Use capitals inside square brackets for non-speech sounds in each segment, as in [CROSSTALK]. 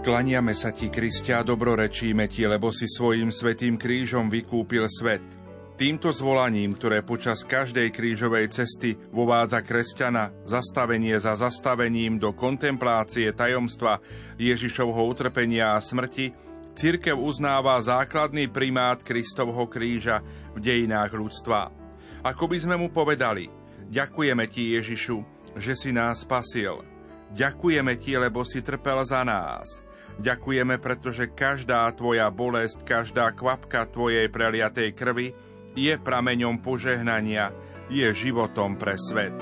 Klaniame sa ti, Kristia, dobrorečíme ti, lebo si svojim svetým krížom vykúpil svet. Týmto zvolaním, ktoré počas každej krížovej cesty vovádza kresťana zastavenie za zastavením do kontemplácie tajomstva Ježišovho utrpenia a smrti, cirkev uznáva základný primát Kristovho kríža v dejinách ľudstva. Ako by sme mu povedali, ďakujeme ti Ježišu, že si nás spasil. Ďakujeme ti, lebo si trpel za nás. Ďakujeme, pretože každá tvoja bolesť, každá kvapka tvojej preliatej krvi je prameňom požehnania, je životom pre svet.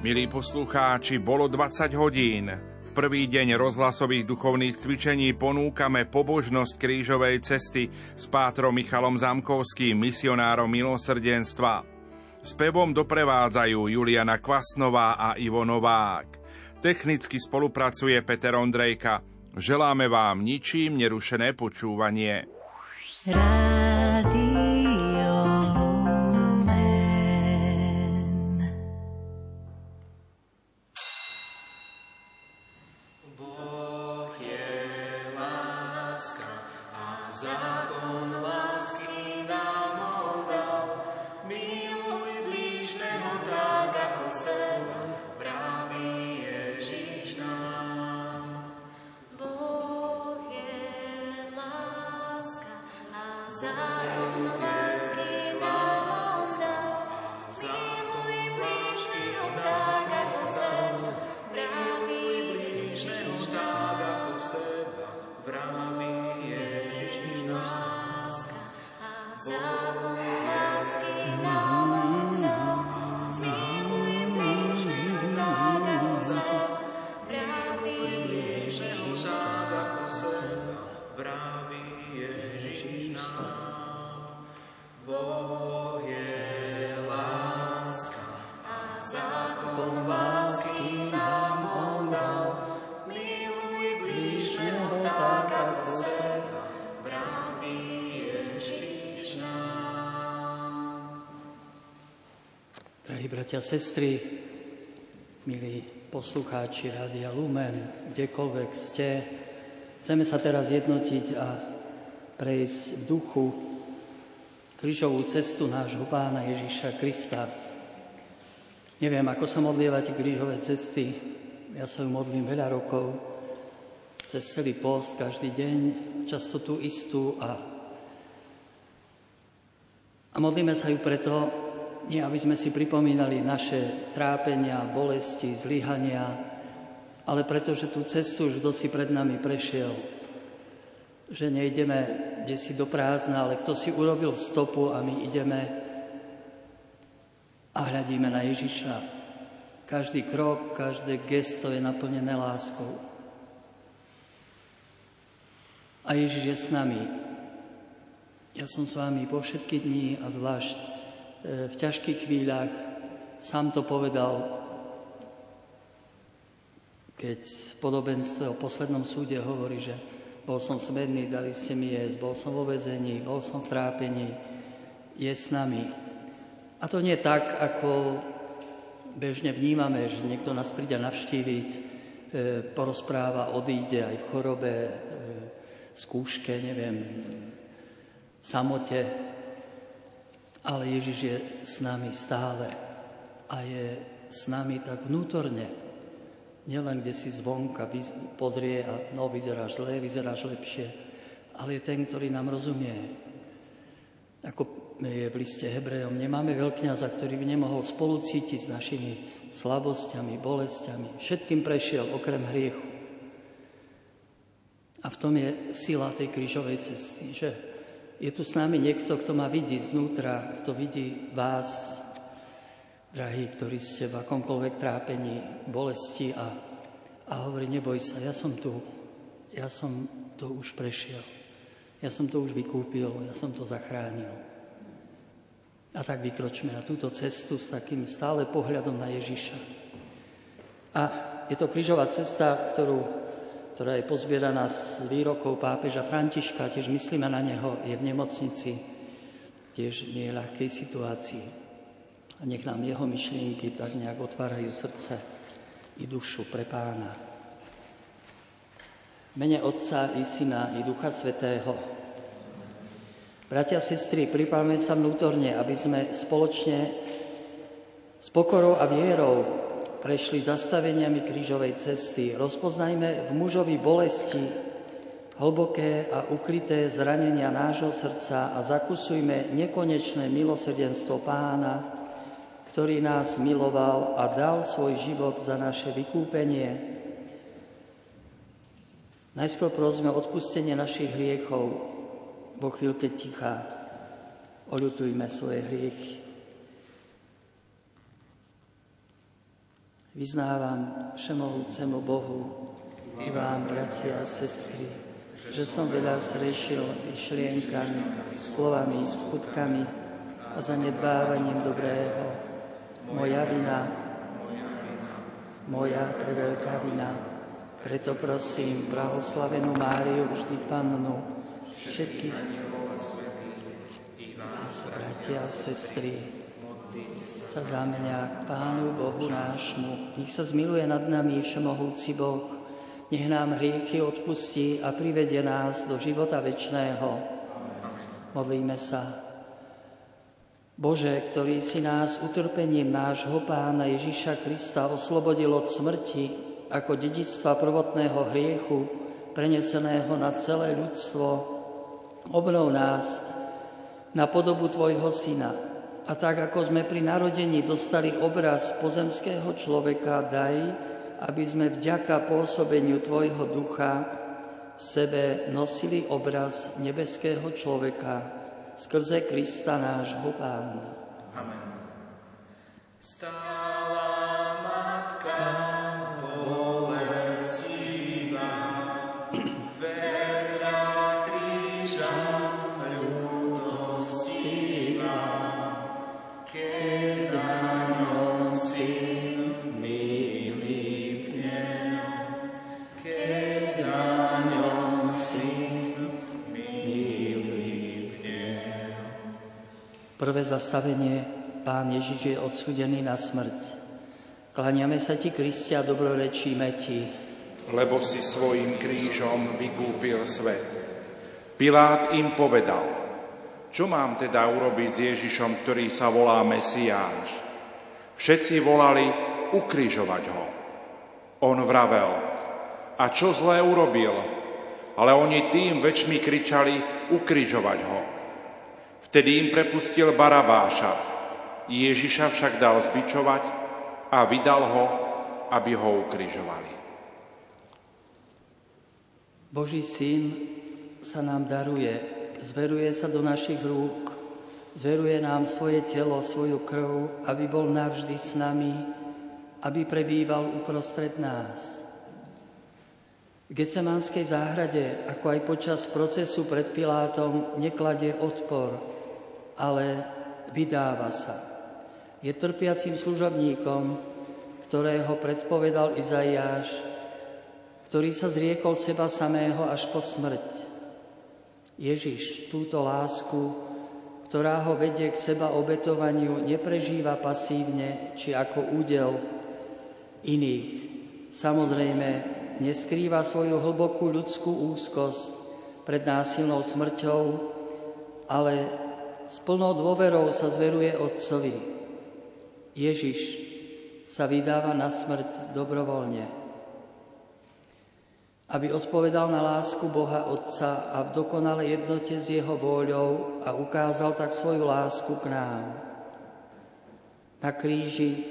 Milí poslucháči, bolo 20 hodín. V prvý deň rozhlasových duchovných cvičení ponúkame pobožnosť krížovej cesty s pátrom Michalom Zamkovským, misionárom milosrdenstva. Spevom doprevádzajú Juliana Kvasnová a Ivo Novák. Technicky spolupracuje Peter Ondrejka. Želáme vám ničím nerušené počúvanie. Rádio. Sestry, milí poslucháči Rádia Lumen, kdekoľvek ste, chceme sa teraz jednotiť a prejsť v duchu krížovú cestu nášho pána Ježíša Krista. Neviem, ako sa modlievate krížové cesty, ja sa ju modlím veľa rokov, cez celý post, každý deň, často tú istú a, a modlíme sa ju preto, nie aby sme si pripomínali naše trápenia, bolesti, zlyhania, ale pretože tú cestu už si pred nami prešiel. Že nejdeme kde si do prázdna, ale kto si urobil stopu a my ideme a hľadíme na Ježiša. Každý krok, každé gesto je naplnené láskou. A Ježiš je s nami. Ja som s vami po všetky dní a zvlášť v ťažkých chvíľach. Sám to povedal, keď v podobenstve o poslednom súde hovorí, že bol som smedný, dali ste mi jesť, bol som vo vezení, bol som v trápení, je s nami. A to nie tak, ako bežne vnímame, že niekto nás príde navštíviť, e, porozpráva, odíde aj v chorobe, e, skúške, neviem, samote, ale Ježiš je s nami stále a je s nami tak vnútorne. Nielen kde si zvonka pozrie a no, vyzeráš zle, vyzeráš lepšie, ale je ten, ktorý nám rozumie. Ako je v liste Hebrejom, nemáme veľkňaza, ktorý by nemohol spolu cítiť s našimi slabosťami, bolestiami. Všetkým prešiel, okrem hriechu. A v tom je sila tej krížovej cesty, že je tu s nami niekto, kto ma vidí znútra, kto vidí vás, drahí, ktorí ste v akomkoľvek trápení, bolesti a, a hovorí, neboj sa, ja som tu, ja som to už prešiel, ja som to už vykúpil, ja som to zachránil. A tak vykročme na túto cestu s takým stále pohľadom na Ježiša. A je to krížová cesta, ktorú ktorá je pozbieraná z výrokov pápeža Františka, tiež myslíme na neho, je v nemocnici, tiež nie je ľahkej situácii. A nech nám jeho myšlienky tak nejak otvárajú srdce i dušu pre pána. Mene Otca i Syna i Ducha Svetého. Bratia sestry, pripravme sa vnútorne, aby sme spoločne s pokorou a vierou prešli zastaveniami krížovej cesty. Rozpoznajme v mužovi bolesti hlboké a ukryté zranenia nášho srdca a zakusujme nekonečné milosrdenstvo pána, ktorý nás miloval a dal svoj život za naše vykúpenie. Najskôr prosme odpustenie našich hriechov vo chvíľke ticha. Oľutujme svoje hriechy. Vyznávam všemohúcemu Bohu i vám, bratia a sestry, že som veľa zrešil myšlienkami, slovami, skutkami a zanedbávaním dobrého. Moja vina, moja preveľká vina. Preto prosím blahoslavenú Máriu, vždy Pannu, všetkých vás, bratia a sestry, sa za mňa k Pánu Bohu nášmu. Nech sa zmiluje nad nami Všemohúci Boh, nech nám hriechy odpustí a privedie nás do života večného. Modlíme sa. Bože, ktorý si nás utrpením nášho Pána Ježiša Krista oslobodil od smrti ako dedictva prvotného hriechu, preneseného na celé ľudstvo, obnov nás na podobu Tvojho Syna, a tak, ako sme pri narodení dostali obraz pozemského človeka, daj, aby sme vďaka pôsobeniu Tvojho ducha v sebe nosili obraz nebeského človeka skrze Krista nášho Pána. Amen. Stála Prvé zastavenie, Pán Ježiš je odsudený na smrť. Klaniame sa Ti, Kristia, dobrorečíme Ti. Lebo si svojim krížom vykúpil svet. Pilát im povedal, čo mám teda urobiť s Ježišom, ktorý sa volá Mesiáš? Všetci volali ukrižovať ho. On vravel, a čo zlé urobil? Ale oni tým väčšmi kričali ukrižovať ho. Vtedy im prepustil Barabáša. Ježiša však dal zbičovať a vydal ho, aby ho ukrižovali. Boží syn sa nám daruje, zveruje sa do našich rúk, zveruje nám svoje telo, svoju krv, aby bol navždy s nami, aby prebýval uprostred nás. V Gecemanskej záhrade, ako aj počas procesu pred Pilátom, nekladie odpor, ale vydáva sa. Je trpiacim služobníkom, ktorého predpovedal Izaiáš, ktorý sa zriekol seba samého až po smrť. Ježiš túto lásku, ktorá ho vedie k seba obetovaniu, neprežíva pasívne či ako údel iných. Samozrejme, neskrýva svoju hlbokú ľudskú úzkosť pred násilnou smrťou, ale s plnou dôverou sa zveruje Otcovi. Ježiš sa vydáva na smrť dobrovoľne, aby odpovedal na lásku Boha Otca a v dokonalej jednote s Jeho vôľou a ukázal tak svoju lásku k nám. Na kríži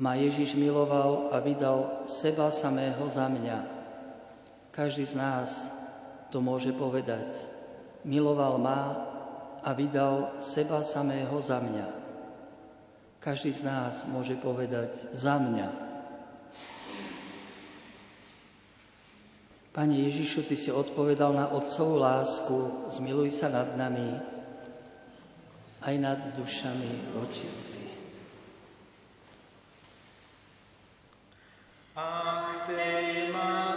ma Ježiš miloval a vydal seba samého za mňa. Každý z nás to môže povedať. Miloval ma a vydal seba samého za mňa. Každý z nás môže povedať za mňa. Pane Ježišu, Ty si odpovedal na Otcovú lásku, zmiluj sa nad nami, aj nad dušami očistí. Ach, tej matke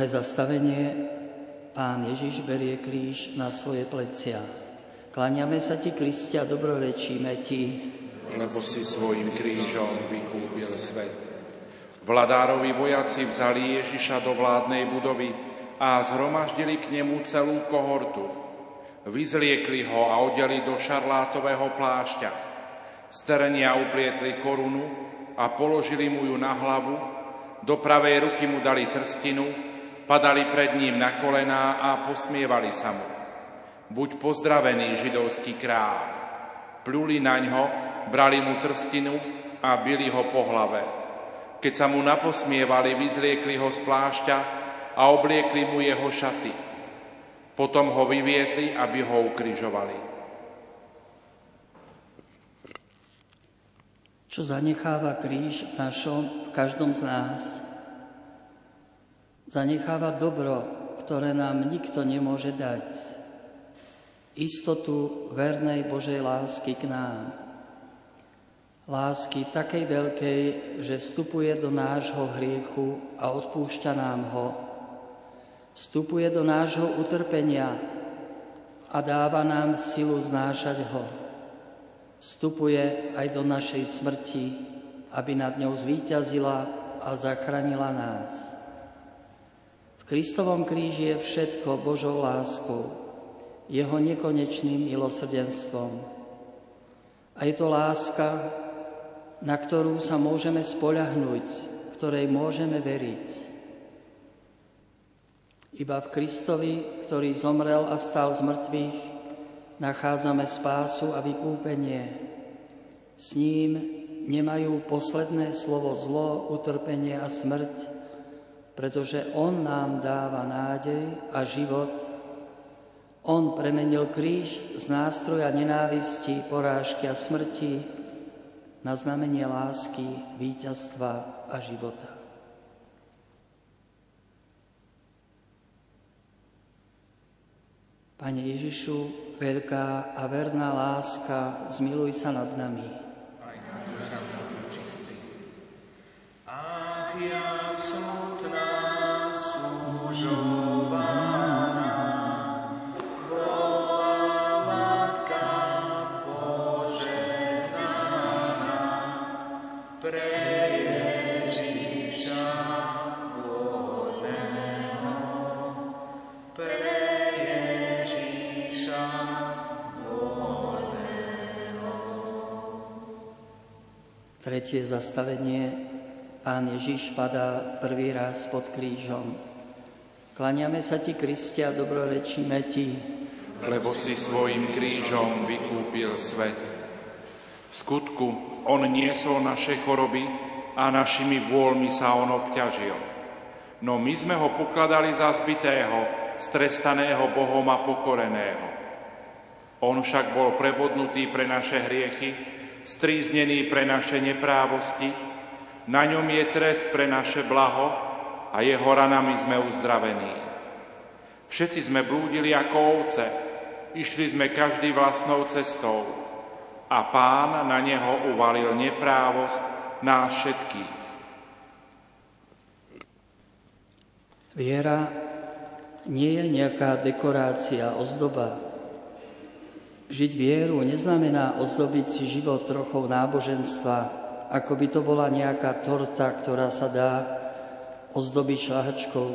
Druhé zastavenie. Pán Ježiš berie kríž na svoje plecia. Kláňame sa ti, Kristia, dobrorečíme ti, lebo si svojim krížom vykúpil svet. Vladárovi vojaci vzali Ježiša do vládnej budovy a zhromaždili k nemu celú kohortu. Vyzliekli ho a odeli do šarlátového plášťa. Z terenia uplietli korunu a položili mu ju na hlavu, do pravej ruky mu dali trstinu padali pred ním na kolená a posmievali sa mu. Buď pozdravený, židovský kráľ. Pluli na ňo, brali mu trstinu a bili ho po hlave. Keď sa mu naposmievali, vyzliekli ho z plášťa a obliekli mu jeho šaty. Potom ho vyviedli, aby ho ukrižovali. Čo zanecháva kríž v našom, v každom z nás – zanecháva dobro, ktoré nám nikto nemôže dať. Istotu vernej Božej lásky k nám. Lásky takej veľkej, že vstupuje do nášho hriechu a odpúšťa nám ho. Vstupuje do nášho utrpenia a dáva nám silu znášať ho. Vstupuje aj do našej smrti, aby nad ňou zvíťazila a zachránila nás. Kristovom kríži je všetko Božou láskou, jeho nekonečným milosrdenstvom. A je to láska, na ktorú sa môžeme spoľahnúť, ktorej môžeme veriť. Iba v Kristovi, ktorý zomrel a vstal z mŕtvych, nachádzame spásu a vykúpenie. S ním nemajú posledné slovo zlo, utrpenie a smrť, pretože On nám dáva nádej a život. On premenil kríž z nástroja nenávisti, porážky a smrti na znamenie lásky, víťazstva a života. Pane Ježišu, veľká a verná láska, zmiluj sa nad nami. Tretie zastavenie. Pán Ježiš padá prvý raz pod krížom. Klaniame sa ti, Kristia, dobrorečíme ti. Lebo si svojim krížom vykúpil svet. V skutku, on niesol naše choroby a našimi bôľmi sa on obťažil. No my sme ho pokladali za zbitého, strestaného Bohom a pokoreného. On však bol prebodnutý pre naše hriechy, stríznený pre naše neprávosti, na ňom je trest pre naše blaho a jeho ranami sme uzdravení. Všetci sme blúdili ako ovce, išli sme každý vlastnou cestou a pán na neho uvalil neprávosť nás všetkých. Viera nie je nejaká dekorácia, ozdoba, Žiť vieru neznamená ozdobiť si život trochou náboženstva, ako by to bola nejaká torta, ktorá sa dá ozdobiť šlahačkou.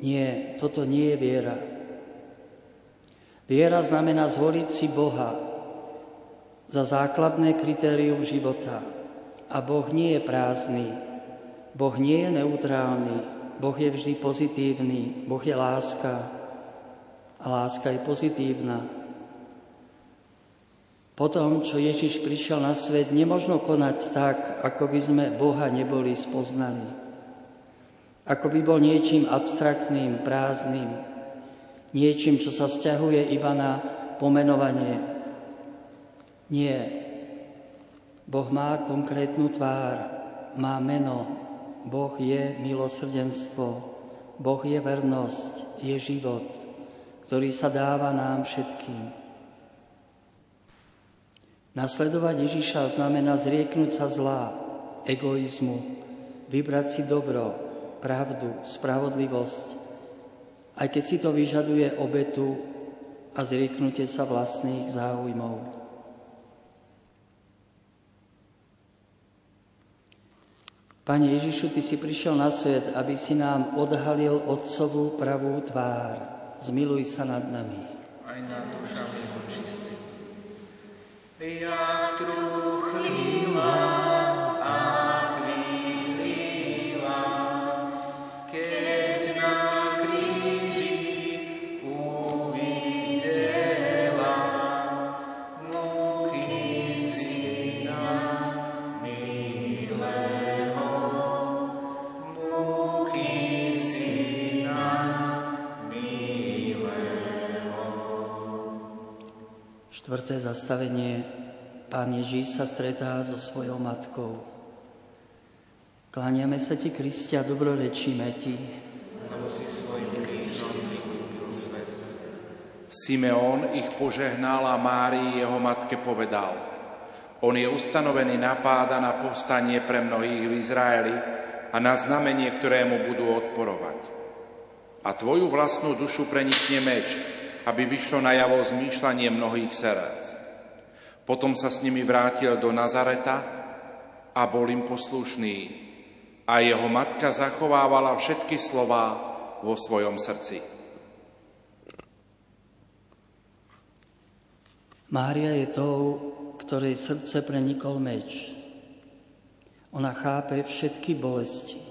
Nie, toto nie je viera. Viera znamená zvoliť si Boha za základné kritérium života. A Boh nie je prázdny, Boh nie je neutrálny, Boh je vždy pozitívny, Boh je láska a láska je pozitívna. Po tom, čo Ježiš prišiel na svet, nemožno konať tak, ako by sme Boha neboli spoznali. Ako by bol niečím abstraktným, prázdnym, niečím, čo sa vzťahuje iba na pomenovanie. Nie. Boh má konkrétnu tvár, má meno. Boh je milosrdenstvo, Boh je vernosť, je život, ktorý sa dáva nám všetkým. Nasledovať Ježiša znamená zrieknúť sa zlá, egoizmu, vybrať si dobro, pravdu, spravodlivosť, aj keď si to vyžaduje obetu a zrieknutie sa vlastných záujmov. Pane Ježišu, Ty si prišiel na svet, aby si nám odhalil Otcovú pravú tvár. Zmiluj sa nad nami. Aj nad dušami očistci. Jak truchlila Štvrté zastavenie. Pán Ježíš sa stretá so svojou matkou. Kláňame sa ti, Kristia, dobrorečíme ti. Simeón ich požehnal a Márii jeho matke povedal. On je ustanovený na páda na povstanie pre mnohých v Izraeli a na znamenie, ktorému budú odporovať. A tvoju vlastnú dušu prenikne meč, aby vyšlo najavo zmýšľanie mnohých srdc. Potom sa s nimi vrátil do Nazareta a bol im poslušný. A jeho matka zachovávala všetky slova vo svojom srdci. Mária je tou, ktorej srdce prenikol meč. Ona chápe všetky bolesti.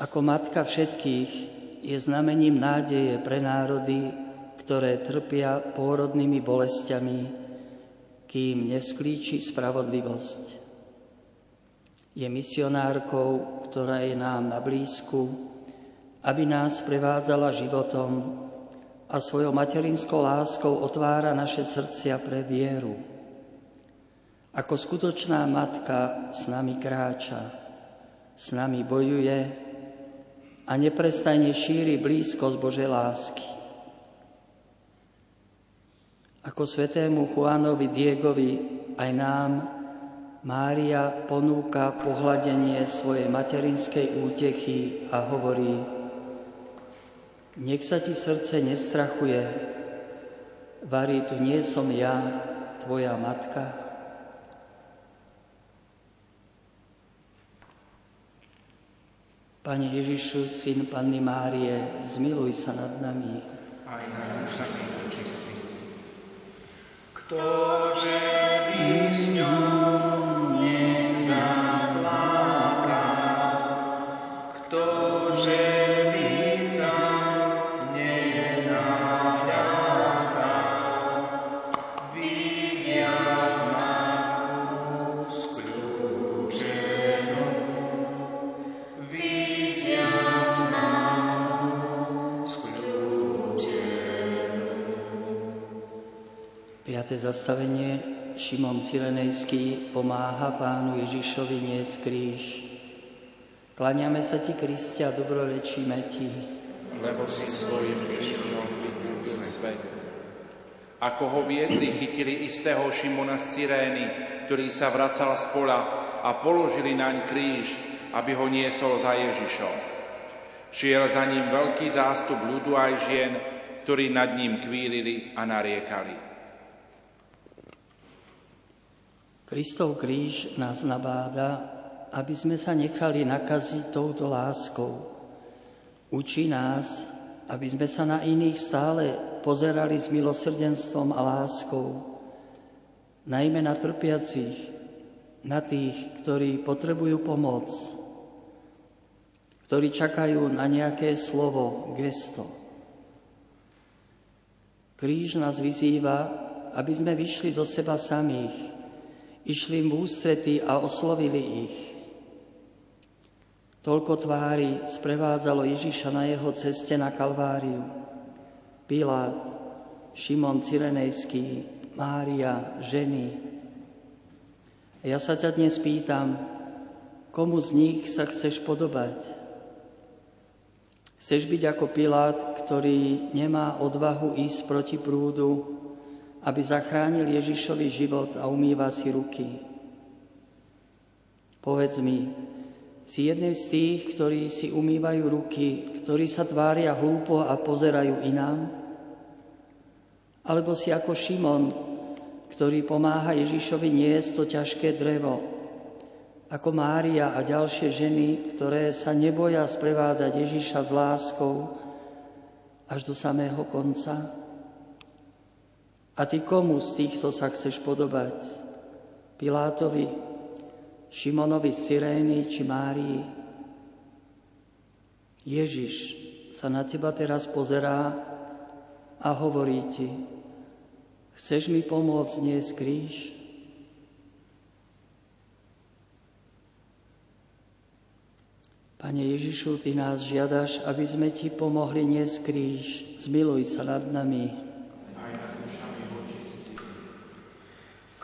Ako matka všetkých je znamením nádeje pre národy, ktoré trpia pôrodnými bolestiami, kým nesklíči spravodlivosť. Je misionárkou, ktorá je nám na blízku, aby nás prevádzala životom a svojou materinskou láskou otvára naše srdcia pre vieru. Ako skutočná matka s nami kráča, s nami bojuje a neprestajne šíri blízkosť Božej lásky. Ako svetému Juanovi Diegovi aj nám Mária ponúka pohľadenie svojej materinskej útechy a hovorí Nech sa ti srdce nestrachuje, varí tu nie som ja, tvoja matka. Pane Ježišu, Syn Panny Márie, zmiluj sa nad nami. Aj nad dušami očistí. Ktože by s ňou nezaplakal, ktože Piaté zastavenie. Šimon Cyrenejský pomáha pánu Ježišovi niesť kríž. Klaniame sa ti, Kristia, dobrorečíme ti. Lebo si svojim Ježišom svet. Ako ho viedli, chytili istého Šimona z Cyrény, ktorý sa vracal z pola a položili naň kríž, aby ho niesol za Ježišom. Šiel za ním veľký zástup ľudu aj žien, ktorí nad ním kvílili a nariekali. Kristov kríž nás nabáda, aby sme sa nechali nakaziť touto láskou. Učí nás, aby sme sa na iných stále pozerali s milosrdenstvom a láskou, najmä na trpiacich, na tých, ktorí potrebujú pomoc, ktorí čakajú na nejaké slovo, gesto. Kríž nás vyzýva, aby sme vyšli zo seba samých, išli im ústrety a oslovili ich. Toľko tvári sprevádzalo Ježiša na jeho ceste na Kalváriu. Pilát, Šimon Cyrenejský, Mária, ženy. A ja sa ťa dnes pýtam, komu z nich sa chceš podobať? Chceš byť ako Pilát, ktorý nemá odvahu ísť proti prúdu, aby zachránil Ježišovi život a umýva si ruky. Povedz mi, Si jedným z tých, ktorí si umývajú ruky, ktorí sa tvária hlúpo a pozerajú inám? Alebo si ako Šimon, ktorý pomáha Ježišovi niesť to ťažké drevo, ako Mária a ďalšie ženy, ktoré sa neboja sprevádzať Ježiša s láskou až do samého konca? A ty komu z týchto sa chceš podobať? Pilátovi, Šimonovi z Cyrény či Márii. Ježiš sa na teba teraz pozerá a hovorí ti, chceš mi pomôcť niesť kríž? Pane Ježišu, Ty nás žiadaš, aby sme Ti pomohli niesť kríž. Zmiluj sa nad nami. Aj nad Ktože by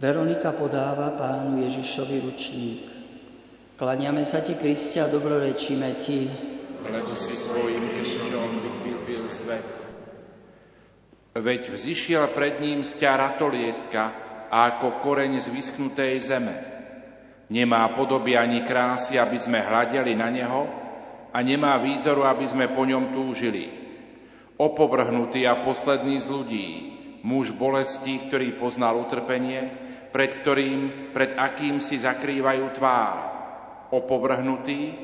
Veronika podáva pánu Ježišovi ručník. Klaniame sa ti, Kristia, dobrorečíme ti. Lebo si svojim krížom vykúpil svet. Veď vzýšiel pred ním z ťa ratoliestka a ako koreň z vyschnutej zeme. Nemá podoby ani krásy, aby sme hľadeli na neho a nemá výzoru, aby sme po ňom túžili. Opovrhnutý a posledný z ľudí, muž bolesti, ktorý poznal utrpenie, pred ktorým, pred akým si zakrývajú tvár, opovrhnutý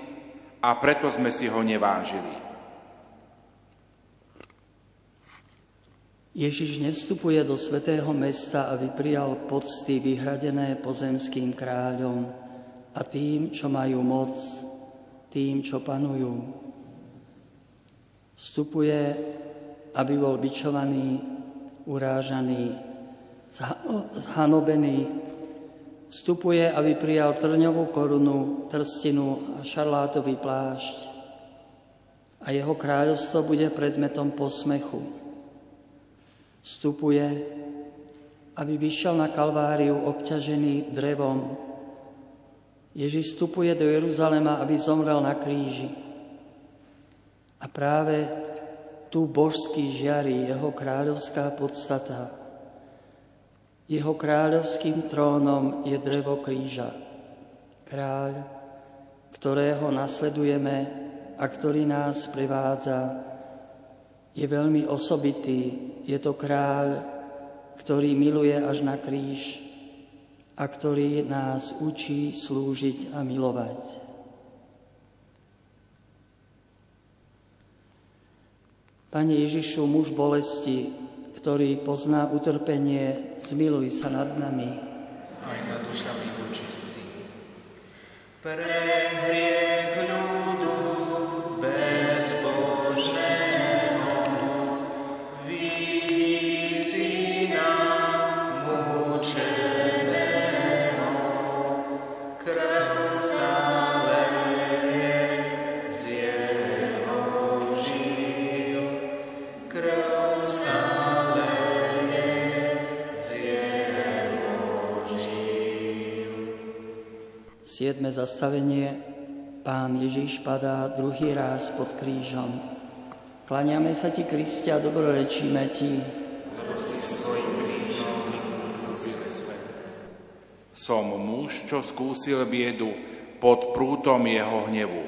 a preto sme si ho nevážili. Ježiš nevstupuje do svetého mesta, aby prijal pocty vyhradené pozemským kráľom a tým, čo majú moc, tým, čo panujú. Vstupuje, aby bol bičovaný urážaný, zhanobený, vstupuje, aby prijal trňovú korunu, trstinu a šarlátový plášť a jeho kráľovstvo bude predmetom posmechu. Vstupuje, aby vyšiel na Kalváriu obťažený drevom. Ježiš vstupuje do Jeruzalema, aby zomrel na kríži. A práve tu božský žiari jeho kráľovská podstata. Jeho kráľovským trónom je drevo kríža. Kráľ, ktorého nasledujeme a ktorý nás prevádza, je veľmi osobitý. Je to kráľ, ktorý miluje až na kríž a ktorý nás učí slúžiť a milovať. Pane Ježišu, muž bolesti, ktorý pozná utrpenie, zmiluj sa nad nami. Aj nad dušami očistci. Pre hriech ľudu Siedme zastavenie. Pán Ježíš padá druhý raz pod krížom. Klaniame sa ti, Kristia, dobrorečíme ti. Som muž, čo skúsil biedu pod prútom jeho hnevu.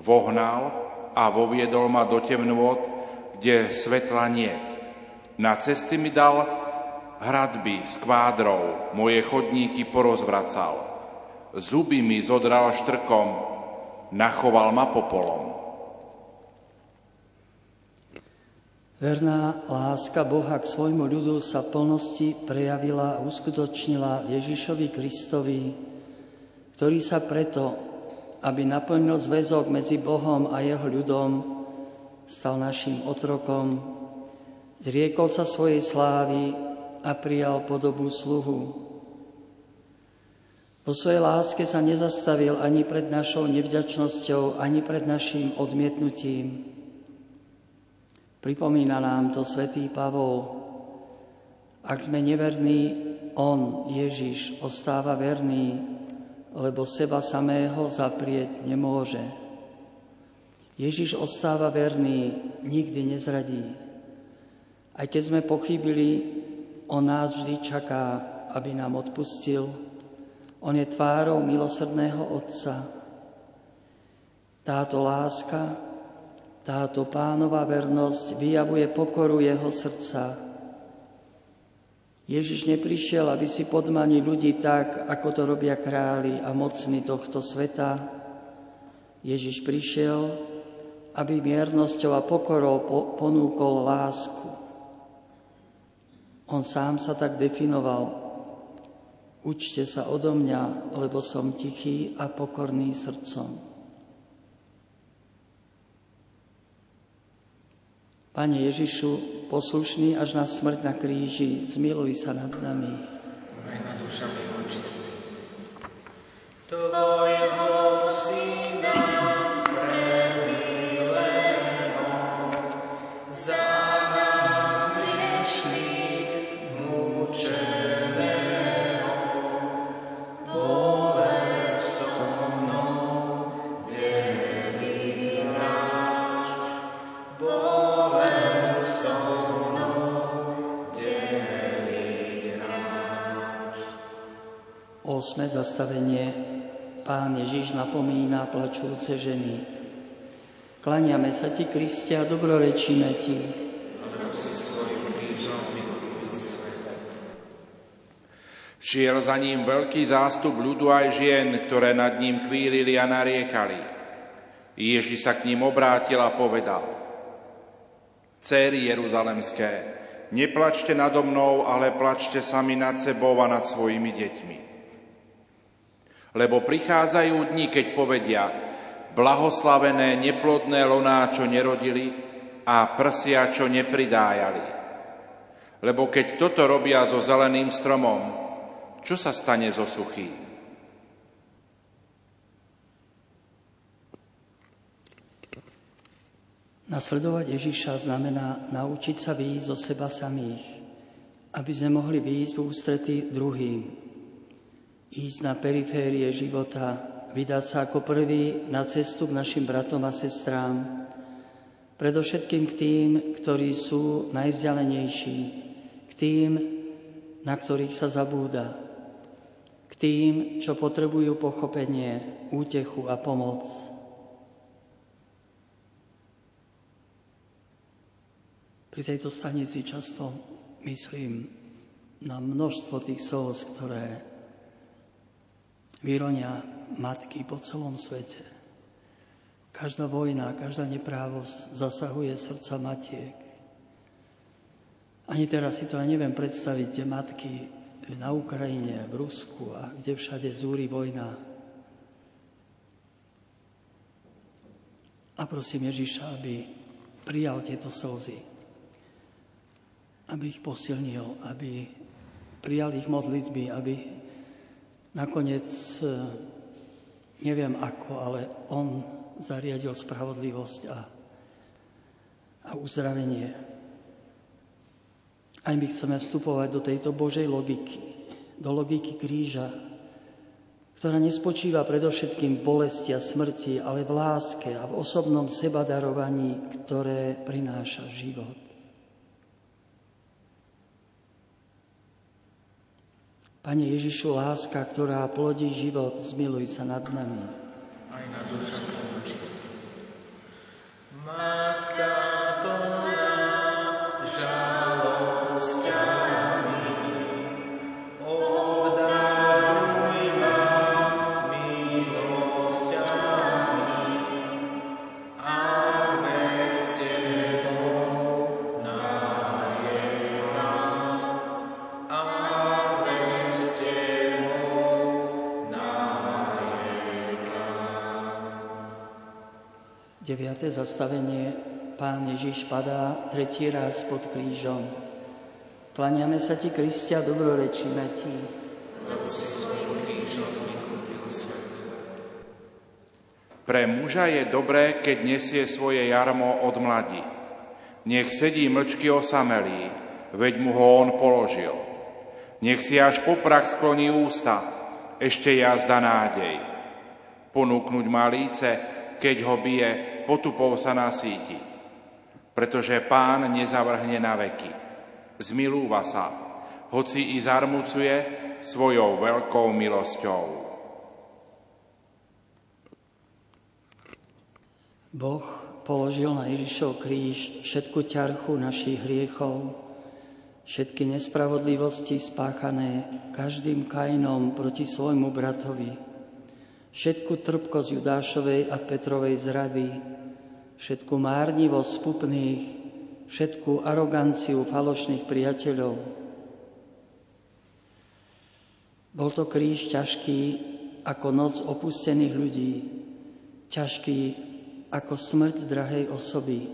Vohnal a voviedol ma do temnôt, kde svetla nie. Na cesty mi dal hradby s kvádrov, moje chodníky porozvracal zuby mi zodral štrkom, nachoval ma popolom. Verná láska Boha k svojmu ľudu sa plnosti prejavila a uskutočnila Ježišovi Kristovi, ktorý sa preto, aby naplnil zväzok medzi Bohom a jeho ľudom, stal našim otrokom, zriekol sa svojej slávy a prijal podobu sluhu Vo svojej láske sa nezastavil ani pred našou nevďačnosťou, ani pred našim odmietnutím. Pripomína nám to svätý Pavol. Ak sme neverní, on, Ježiš, ostáva verný, lebo seba samého zaprieť nemôže. Ježiš ostáva verný, nikdy nezradí. Aj keď sme pochybili, on nás vždy čaká, aby nám odpustil, on je tvárou milosrdného Otca. Táto láska, táto pánová vernosť vyjavuje pokoru jeho srdca. Ježiš neprišiel, aby si podmani ľudí tak, ako to robia králi a mocní tohto sveta. Ježiš prišiel, aby miernosťou a pokorou ponúkol lásku. On sám sa tak definoval Učte sa odo mňa, lebo som tichý a pokorný srdcom. Pane Ježišu, poslušný až na smrť na kríži, zmiluj sa nad nami. Tvojho Syna Osme zastavenie Pán Ježiš napomína plačúce ženy. Klaniame sa ti, Kriste, a dobrorečíme ti. Šiel za ním veľký zástup ľudu aj žien, ktoré nad ním kvílili a nariekali. Ježiš sa k ním obrátil a povedal. Céry Jeruzalemské, neplačte nado mnou, ale plačte sami nad sebou a nad svojimi deťmi. Lebo prichádzajú dni, keď povedia, blahoslavené neplodné loná, čo nerodili a prsia, čo nepridájali. Lebo keď toto robia so zeleným stromom, čo sa stane so suchým? Nasledovať Ježiša znamená naučiť sa výjsť zo seba samých, aby sme mohli výjsť v ústrety druhým, ísť na periférie života, vydať sa ako prvý na cestu k našim bratom a sestrám, predovšetkým k tým, ktorí sú najvzdialenejší, k tým, na ktorých sa zabúda, k tým, čo potrebujú pochopenie, útechu a pomoc. Pri tejto stanici často myslím na množstvo tých slz, ktoré vyronia matky po celom svete. Každá vojna, každá neprávosť zasahuje srdca matiek. Ani teraz si to aj neviem predstaviť, tie matky na Ukrajine, v Rusku a kde všade zúri vojna. A prosím Ježiša, aby prijal tieto slzy, aby ich posilnil, aby prijal ich modlitby, aby Nakoniec e, neviem ako, ale on zariadil spravodlivosť a, a uzdravenie. Aj my chceme vstupovať do tejto Božej logiky, do logiky kríža, ktorá nespočíva predovšetkým v bolesti a smrti, ale v láske a v osobnom sebadarovaní, ktoré prináša život. Pane Ježišu, láska, ktorá plodí život, zmiluj sa nad nami. Aj na dušu Matka Deviate zastavenie. Pán Ježiš padá tretí raz pod krížom. Klaniame sa ti, Kristia, dobrorečíme ti. Lebo si svojim krížom Pre muža je dobré, keď nesie svoje jarmo od mladí. Nech sedí mlčky osamelý, veď mu ho on položil. Nech si až po prach skloní ústa, ešte jazda nádej. Ponúknuť má líce, keď ho bije, potupov sa nasítiť. Pretože pán nezavrhne na veky. Zmilúva sa, hoci i zarmucuje svojou veľkou milosťou. Boh položil na Ježišov kríž všetku ťarchu našich hriechov, všetky nespravodlivosti spáchané každým kainom proti svojmu bratovi, všetku trpkosť Judášovej a Petrovej zrady, všetku márnivosť spupných, všetku aroganciu falošných priateľov. Bol to kríž ťažký ako noc opustených ľudí, ťažký ako smrť drahej osoby.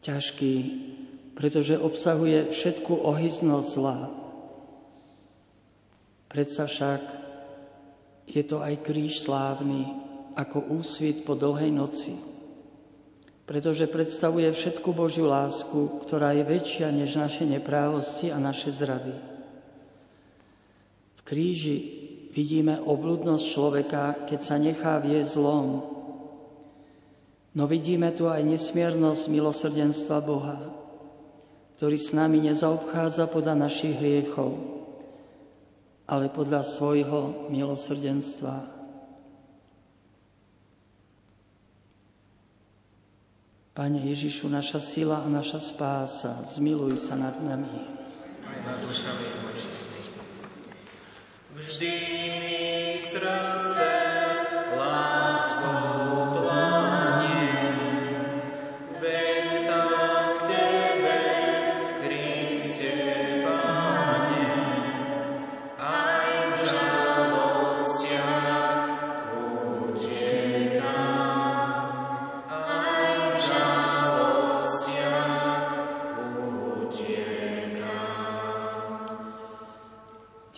Ťažký, pretože obsahuje všetku ohyznosť zla. Predsa však je to aj kríž slávny, ako úsvit po dlhej noci. Pretože predstavuje všetku Božiu lásku, ktorá je väčšia než naše neprávosti a naše zrady. V kríži vidíme obludnosť človeka, keď sa nechá viesť zlom, No vidíme tu aj nesmiernosť milosrdenstva Boha, ktorý s nami nezaobchádza podľa našich hriechov, ale podľa svojho milosrdenstva. Pane Ježišu, naša sila a naša spása, zmiluj sa nad nami. Vždy mi srdce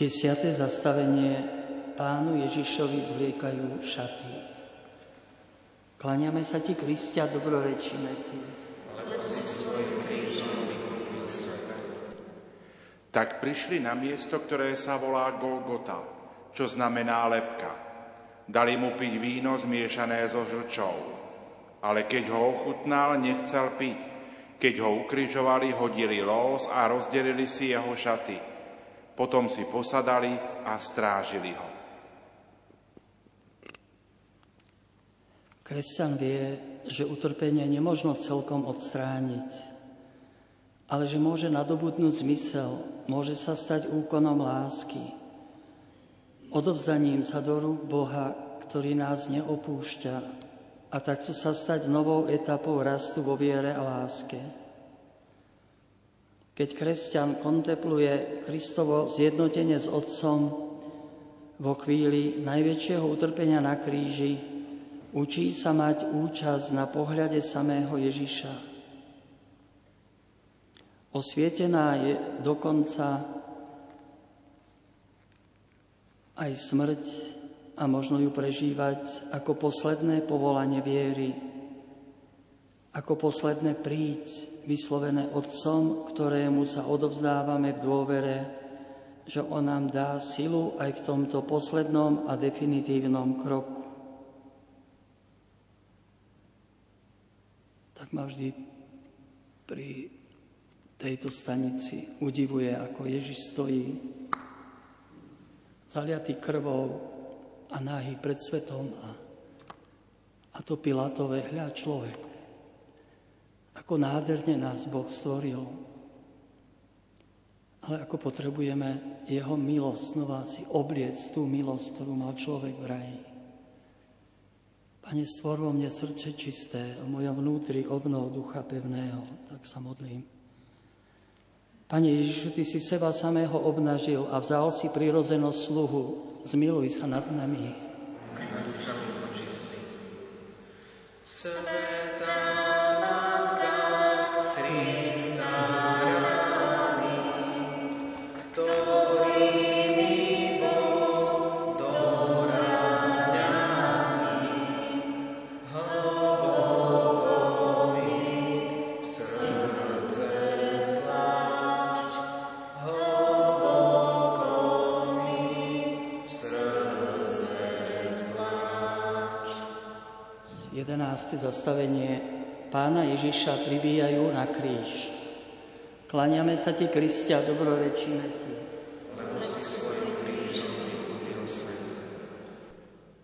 Desiate zastavenie pánu Ježišovi zvliekajú šaty. Kláňame sa ti, Kristia, dobrorečíme ti. Tak prišli na miesto, ktoré sa volá Golgota, čo znamená lepka. Dali mu piť víno zmiešané so žlčou. Ale keď ho ochutnal, nechcel piť. Keď ho ukrižovali, hodili lós a rozdelili si jeho šaty. Potom si posadali a strážili ho. Kresťan vie, že utrpenie nemožno celkom odstrániť, ale že môže nadobudnúť zmysel, môže sa stať úkonom lásky, odovzdaním sa do rúk Boha, ktorý nás neopúšťa a takto sa stať novou etapou rastu vo viere a láske. Keď kresťan kontempluje Kristovo zjednotenie s Otcom vo chvíli najväčšieho utrpenia na kríži, učí sa mať účasť na pohľade samého Ježiša. Osvietená je dokonca aj smrť a možno ju prežívať ako posledné povolanie viery, ako posledné príď vyslovené Otcom, ktorému sa odovzdávame v dôvere, že On nám dá silu aj v tomto poslednom a definitívnom kroku. Tak ma vždy pri tejto stanici udivuje, ako Ježiš stojí zaliatý krvou a náhy pred svetom a, a to Pilátové hľa človek. Ako nádherne nás Boh stvoril. Ale ako potrebujeme Jeho milosť znova si obliec tú milosť, ktorú mal človek v raji. Pane, stvor vo mne srdce čisté, o mojom vnútri obnov ducha pevného, tak sa modlím. Pane Ježišu, Ty si seba samého obnažil a vzal si prirodzenosť sluhu. Zmiluj sa nad nami. Svetá zastavenie Pána Ježiša pribíjajú na kríž. Kláňame sa ti, Kristia, dobrorečíme ti.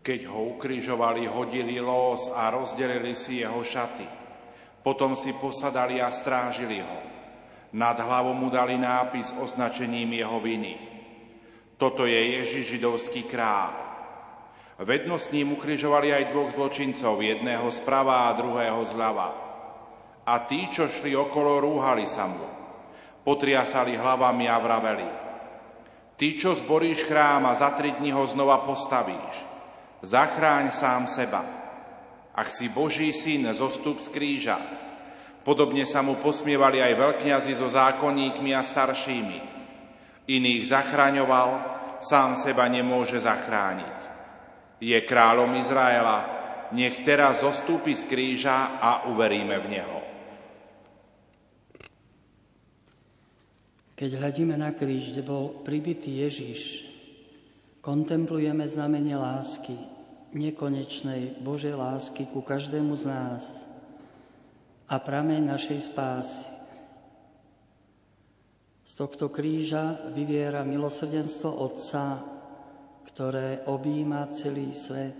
Keď ho ukrižovali, hodili los a rozdelili si jeho šaty. Potom si posadali a strážili ho. Nad hlavou mu dali nápis označením jeho viny. Toto je Ježiš židovský kráľ. Vedno s ním ukrižovali aj dvoch zločincov, jedného zprava a druhého zľava. A tí, čo šli okolo, rúhali sa mu. Potriasali hlavami a vraveli. Ty, čo zboríš chrám a za tri dní ho znova postavíš, zachráň sám seba. Ak si Boží syn, zostup z kríža. Podobne sa mu posmievali aj veľkňazi so zákonníkmi a staršími. Iných zachraňoval, sám seba nemôže zachrániť je kráľom Izraela, nech teraz zostúpi z kríža a uveríme v Neho. Keď hľadíme na kríž, kde bol pribitý Ježiš, kontemplujeme znamenie lásky, nekonečnej Božej lásky ku každému z nás a prameň našej spásy. Z tohto kríža vyviera milosrdenstvo Otca ktoré objíma celý svet.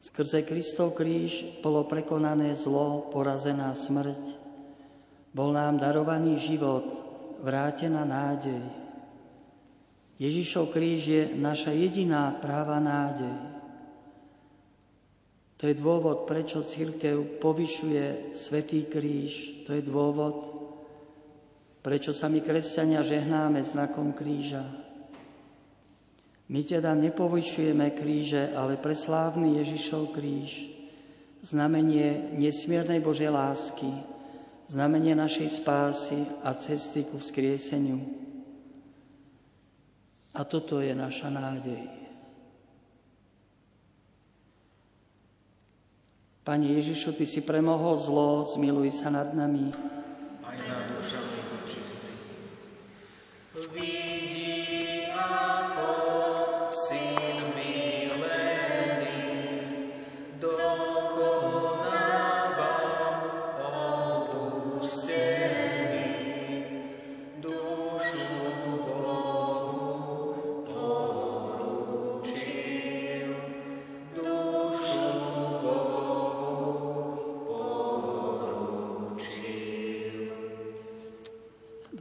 Skrze Kristov kríž bolo prekonané zlo, porazená smrť. Bol nám darovaný život, vrátená nádej. Ježišov kríž je naša jediná práva nádej. To je dôvod, prečo církev povyšuje Svetý kríž. To je dôvod, prečo sa my kresťania žehnáme znakom kríža. My teda nepovyšujeme kríže, ale preslávny Ježišov kríž, znamenie nesmiernej Božej lásky, znamenie našej spásy a cesty ku vzkrieseniu. A toto je naša nádej. Pane Ježišu, Ty si premohol zlo, zmiluj sa nad nami. Aj na duša, čistý.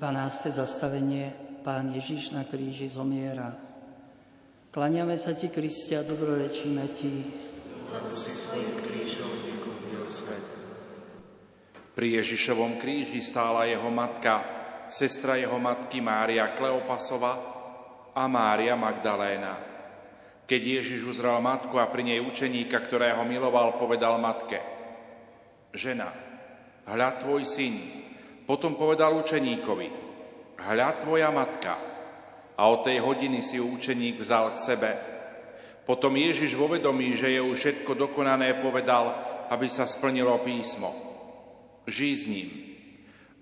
12. zastavenie Pán Ježiš na kríži zomiera. Klaniame sa Ti, Kristia, dobrorečíme Ti. Krížom svet. Pri Ježišovom kríži stála jeho matka, sestra jeho matky Mária Kleopasova a Mária Magdaléna. Keď Ježiš uzral matku a pri nej učeníka, ktorého miloval, povedal matke, Žena, hľa tvoj syn, potom povedal učeníkovi, hľa tvoja matka. A od tej hodiny si ju učeník vzal k sebe. Potom Ježiš vo vedomí, že je už všetko dokonané, povedal, aby sa splnilo písmo. Žij s ním.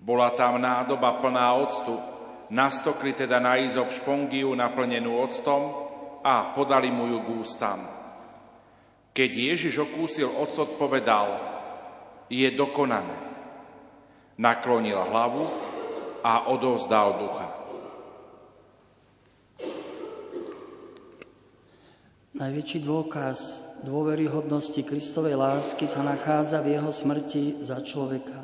Bola tam nádoba plná octu, nastokli teda na izop špongiu naplnenú octom a podali mu ju k ústam. Keď Ježiš okúsil ocot, povedal, je dokonané. Naklonil hlavu a odovzdal ducha. Najväčší dôkaz dôveryhodnosti Kristovej lásky sa nachádza v jeho smrti za človeka.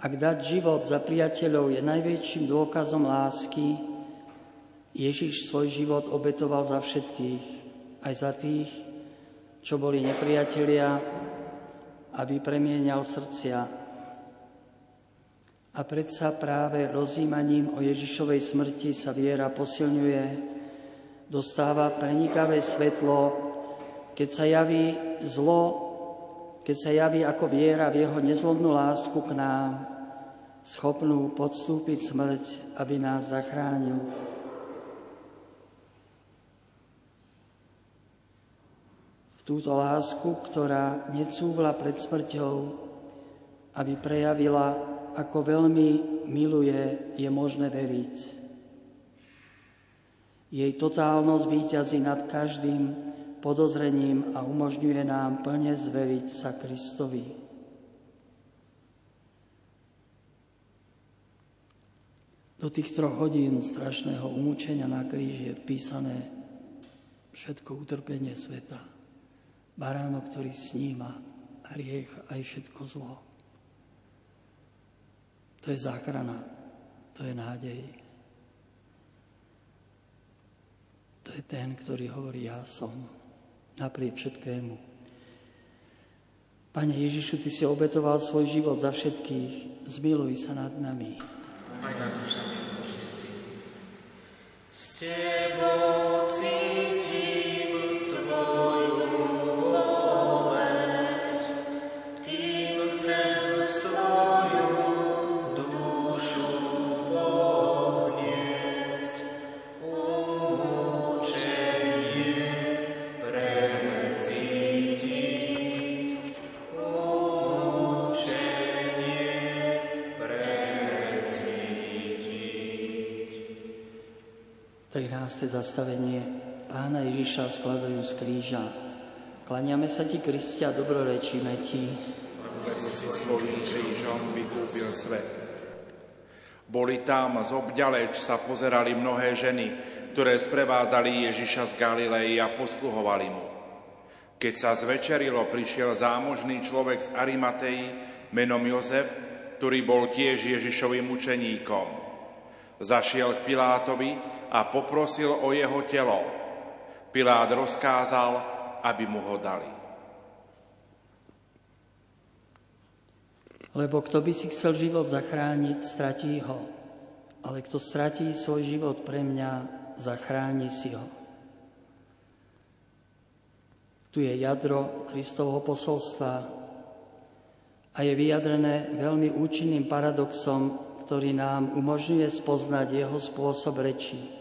Ak dať život za priateľov je najväčším dôkazom lásky, Ježiš svoj život obetoval za všetkých, aj za tých, čo boli nepriatelia, aby premienial srdcia a predsa práve rozímaním o Ježišovej smrti sa viera posilňuje, dostáva prenikavé svetlo, keď sa javí zlo, keď sa javí ako viera v jeho nezlobnú lásku k nám, schopnú podstúpiť smrť, aby nás zachránil. V túto lásku, ktorá necúvla pred smrťou, aby prejavila ako veľmi miluje, je možné veriť. Jej totálnosť výťazí nad každým podozrením a umožňuje nám plne zveriť sa Kristovi. Do tých troch hodín strašného umúčenia na kríži je vpísané všetko utrpenie sveta. Baránok, ktorý sníma hriech aj všetko zlo. To je záchrana, to je nádej. To je ten, ktorý hovorí, ja som napriek všetkému. Pane Ježišu, Ty si obetoval svoj život za všetkých, zmiluj sa nad nami. Aj na tú sa S Tebou zastavenie pána Ježiša skladajú z kríža. Klaniame sa ti, Kristia, dobrorečíme ti. Si svojím krížom vykúpil svet. Boli tam z obďaleč sa pozerali mnohé ženy, ktoré sprevádzali Ježiša z Galilei a posluhovali mu. Keď sa zvečerilo, prišiel zámožný človek z Arimatei menom Jozef, ktorý bol tiež Ježišovým učeníkom. Zašiel k Pilátovi a poprosil o jeho telo. Pilát rozkázal, aby mu ho dali. Lebo kto by si chcel život zachrániť, stratí ho. Ale kto stratí svoj život pre mňa, zachráni si ho. Tu je jadro Kristovho posolstva a je vyjadrené veľmi účinným paradoxom, ktorý nám umožňuje spoznať jeho spôsob rečí.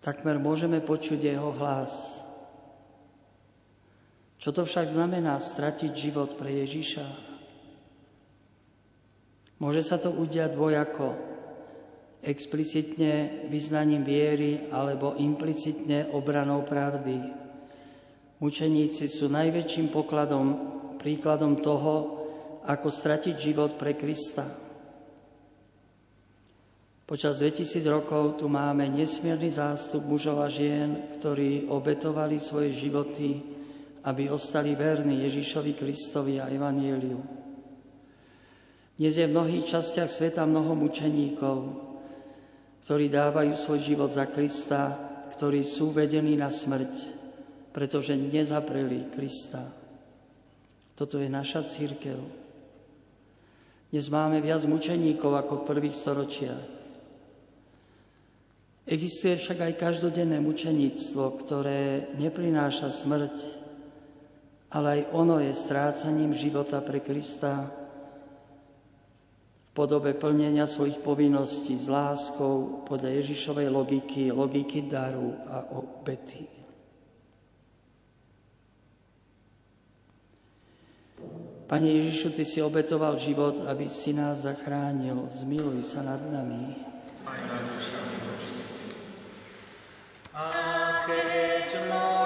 Takmer môžeme počuť jeho hlas. Čo to však znamená stratiť život pre Ježiša? Môže sa to udiať dvojako, explicitne vyznaním viery alebo implicitne obranou pravdy. Mučeníci sú najväčším pokladom, príkladom toho, ako stratiť život pre Krista. Počas 2000 rokov tu máme nesmierny zástup mužov a žien, ktorí obetovali svoje životy, aby ostali verní Ježišovi Kristovi a Evanieliu. Dnes je v mnohých častiach sveta mnoho mučeníkov, ktorí dávajú svoj život za Krista, ktorí sú vedení na smrť, pretože nezapreli Krista. Toto je naša církev. Dnes máme viac mučeníkov ako v prvých storočiach. Existuje však aj každodenné mučeníctvo, ktoré neprináša smrť, ale aj ono je strácaním života pre Krista v podobe plnenia svojich povinností s láskou podľa Ježišovej logiky, logiky daru a obety. Pane Ježišu, Ty si obetoval život, aby si nás zachránil. Zmiluj sa nad nami. Aj nad dušami a keď moje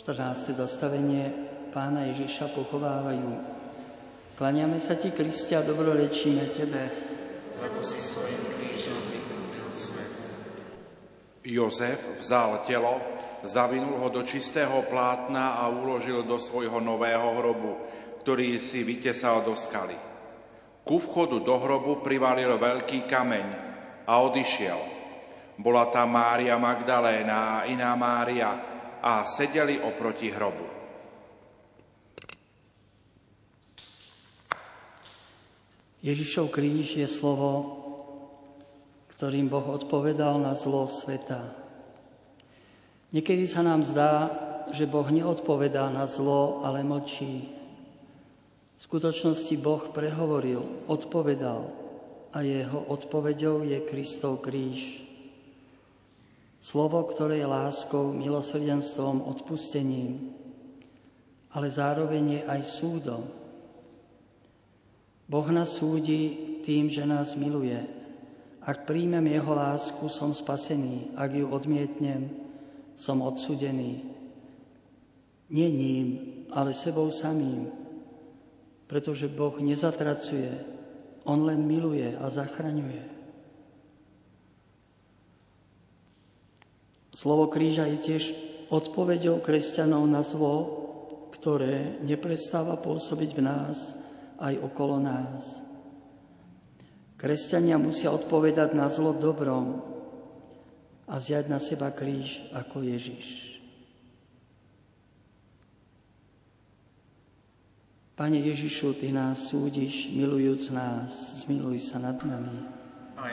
14. zastavenie pána Ježiša pochovávajú. Klaniame sa ti, Kristia, dobrorečíme tebe. Lebo si svojim krížom vykúpil svet. Jozef vzal telo, zavinul ho do čistého plátna a uložil do svojho nového hrobu, ktorý si vytesal do skaly. Ku vchodu do hrobu privalil veľký kameň a odišiel. Bola tam Mária Magdaléna a iná Mária a sedeli oproti hrobu. Ježišov kríž je slovo, ktorým Boh odpovedal na zlo sveta. Niekedy sa nám zdá, že Boh neodpovedá na zlo, ale mlčí. V skutočnosti Boh prehovoril, odpovedal a jeho odpoveďou je Kristov kríž. Slovo, ktoré je láskou, milosrdenstvom, odpustením, ale zároveň je aj súdom. Boh nás súdi tým, že nás miluje. Ak príjmem jeho lásku, som spasený. Ak ju odmietnem, som odsudený. Nie ním, ale sebou samým. Pretože Boh nezatracuje, On len miluje a zachraňuje. Slovo kríža je tiež odpoveďou kresťanov na zlo, ktoré neprestáva pôsobiť v nás aj okolo nás. Kresťania musia odpovedať na zlo dobrom a vziať na seba kríž ako Ježiš. Pane Ježišu, Ty nás súdiš, milujúc nás, zmiluj sa nad nami. Aj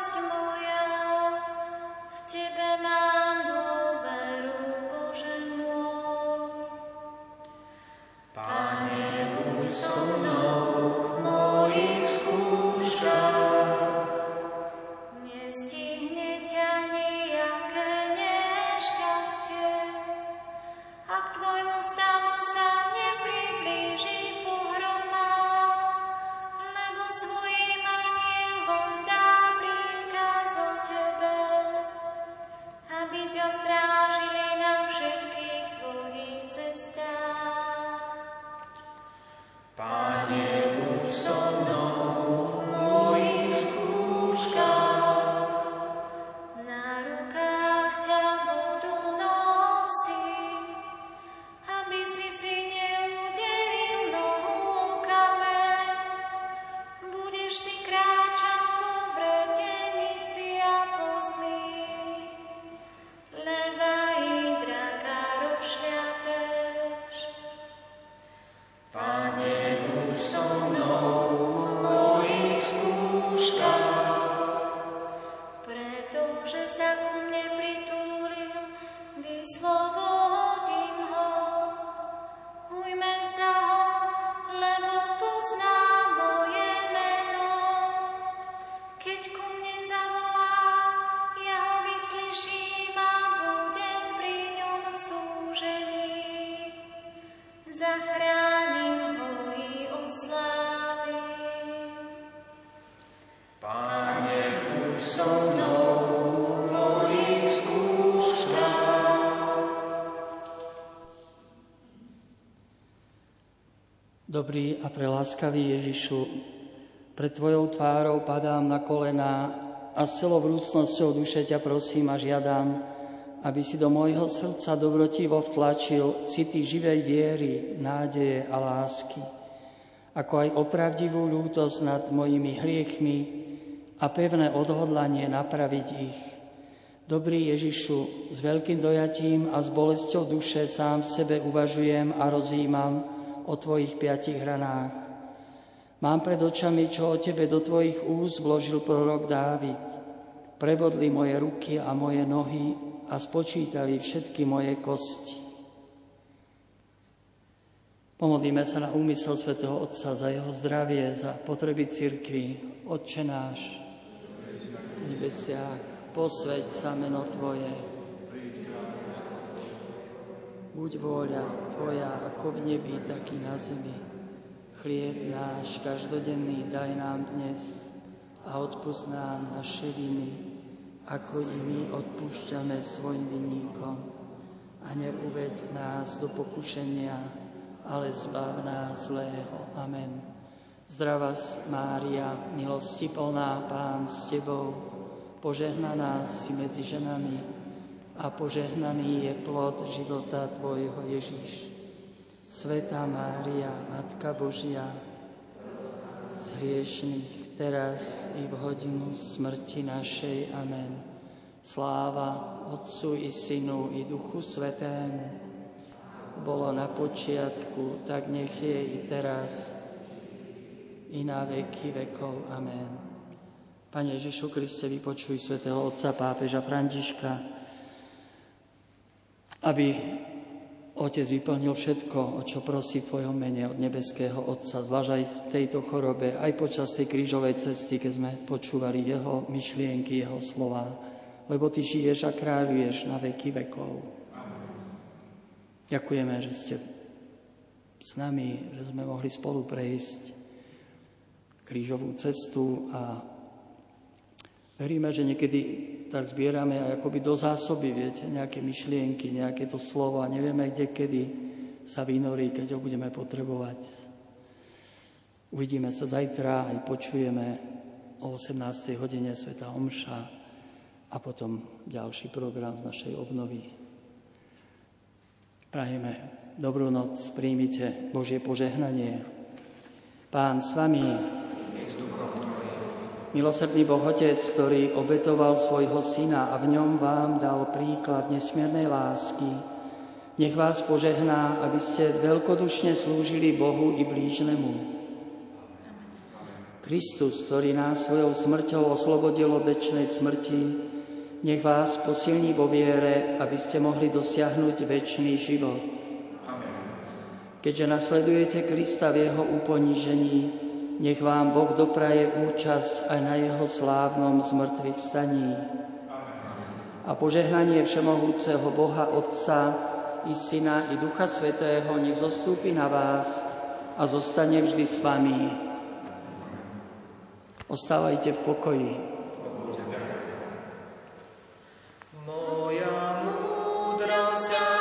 buď so Dobrý a preláskavý Ježišu, pred Tvojou tvárou padám na kolená a s celou vrúcnosťou duše ťa prosím a žiadam, aby si do môjho srdca dobrotivo vtlačil city živej viery, nádeje a lásky, ako aj opravdivú ľútosť nad mojimi hriechmi a pevné odhodlanie napraviť ich. Dobrý Ježišu, s veľkým dojatím a s bolesťou duše sám sebe uvažujem a rozjímam, o tvojich piatich hranách. Mám pred očami, čo o tebe do tvojich úst vložil prorok Dávid. Prebodli moje ruky a moje nohy a spočítali všetky moje kosti. Pomodlíme sa na úmysel svätého Otca za jeho zdravie, za potreby cirkvi. Otče náš, nebesiach, posveď sa meno Tvoje, buď vôľa Tvoja ako v nebi, tak i na zemi. Chlieb náš každodenný daj nám dnes a odpust nám naše viny, ako i my odpúšťame svojim vinníkom. A neuveď nás do pokušenia, ale zbav nás zlého. Amen. Zdravá Mária, milosti plná, Pán s Tebou, požehnaná si medzi ženami a požehnaný je plod života Tvojho Ježíš. Sveta Mária, Matka Božia, z hriešných teraz i v hodinu smrti našej. Amen. Sláva Otcu i Synu i Duchu Svetému, bolo na počiatku, tak nech je i teraz, i na veky vekov. Amen. Pane Ježišu Kriste, vypočuj svätého Otca pápeža Františka, aby Otec vyplnil všetko, o čo prosí v Tvojom mene od nebeského Otca, zvlášť aj v tejto chorobe, aj počas tej krížovej cesty, keď sme počúvali Jeho myšlienky, Jeho slova, lebo Ty žiješ a kráľuješ na veky vekov. Ďakujeme, že ste s nami, že sme mohli spolu prejsť krížovú cestu a veríme, že niekedy tak zbierame aj akoby do zásoby, viete, nejaké myšlienky, nejaké to slovo a nevieme, kde, kedy sa vynorí, keď ho budeme potrebovať. Uvidíme sa zajtra, aj počujeme o 18. hodine Sveta Omša a potom ďalší program z našej obnovy. Prajeme dobrú noc, príjmite Božie požehnanie. Pán s vami. Milosrdný Boh Otec, ktorý obetoval svojho syna a v ňom vám dal príklad nesmiernej lásky, nech vás požehná, aby ste veľkodušne slúžili Bohu i blížnemu. Kristus, ktorý nás svojou smrťou oslobodil od väčšnej smrti, nech vás posilní vo viere, aby ste mohli dosiahnuť väčší život. Keďže nasledujete Krista v jeho uponížení, nech vám Boh dopraje účasť aj na jeho slávnom zmrtvých staní. A požehnanie Všemohúceho Boha Otca i Syna i Ducha Svetého nech zostúpi na vás a zostane vždy s vami. Ostávajte v pokoji. večer, milí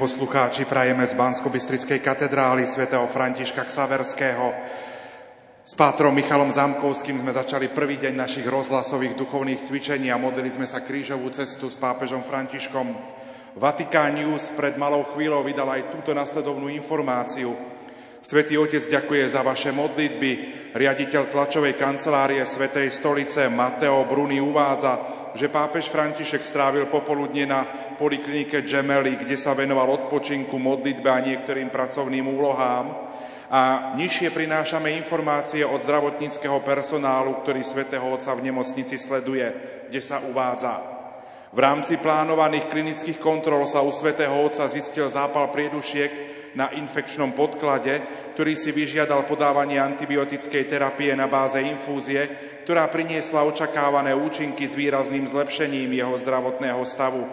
poslucháči, prajeme z bansko katedrály svätého Františka Ksaverského. S pátrom Michalom Zamkovským sme začali prvý deň našich rozhlasových duchovných cvičení a modlili sme sa krížovú cestu s pápežom Františkom. Vatikán News pred malou chvíľou vydal aj túto nasledovnú informáciu. Svetý Otec ďakuje za vaše modlitby. Riaditeľ tlačovej kancelárie Svetej stolice Mateo Bruni uvádza, že pápež František strávil popoludne na poliklinike Gemelli, kde sa venoval odpočinku, modlitbe a niektorým pracovným úlohám. A nižšie prinášame informácie od zdravotníckého personálu, ktorý svätého Otca v nemocnici sleduje, kde sa uvádza. V rámci plánovaných klinických kontrol sa u svätého Otca zistil zápal priedušiek na infekčnom podklade, ktorý si vyžiadal podávanie antibiotickej terapie na báze infúzie, ktorá priniesla očakávané účinky s výrazným zlepšením jeho zdravotného stavu.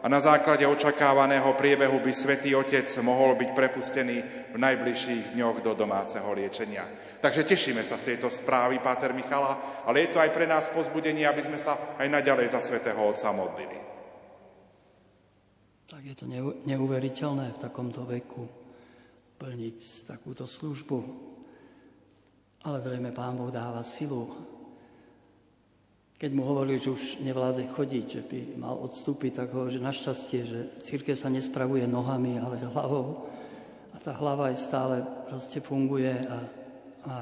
A na základe očakávaného priebehu by Svetý Otec mohol byť prepustený v najbližších dňoch do domáceho liečenia. Takže tešíme sa z tejto správy, Páter Michala, ale je to aj pre nás pozbudenie, aby sme sa aj naďalej za Svetého Otca modlili. Tak je to neuveriteľné v takomto veku plniť takúto službu Ale zrejme Pán Boh dáva silu. Keď mu hovorili, že už nevládze chodiť, že by mal odstúpiť, tak hovorí, že našťastie, že církev sa nespravuje nohami, ale hlavou. A tá hlava je stále proste funguje a, a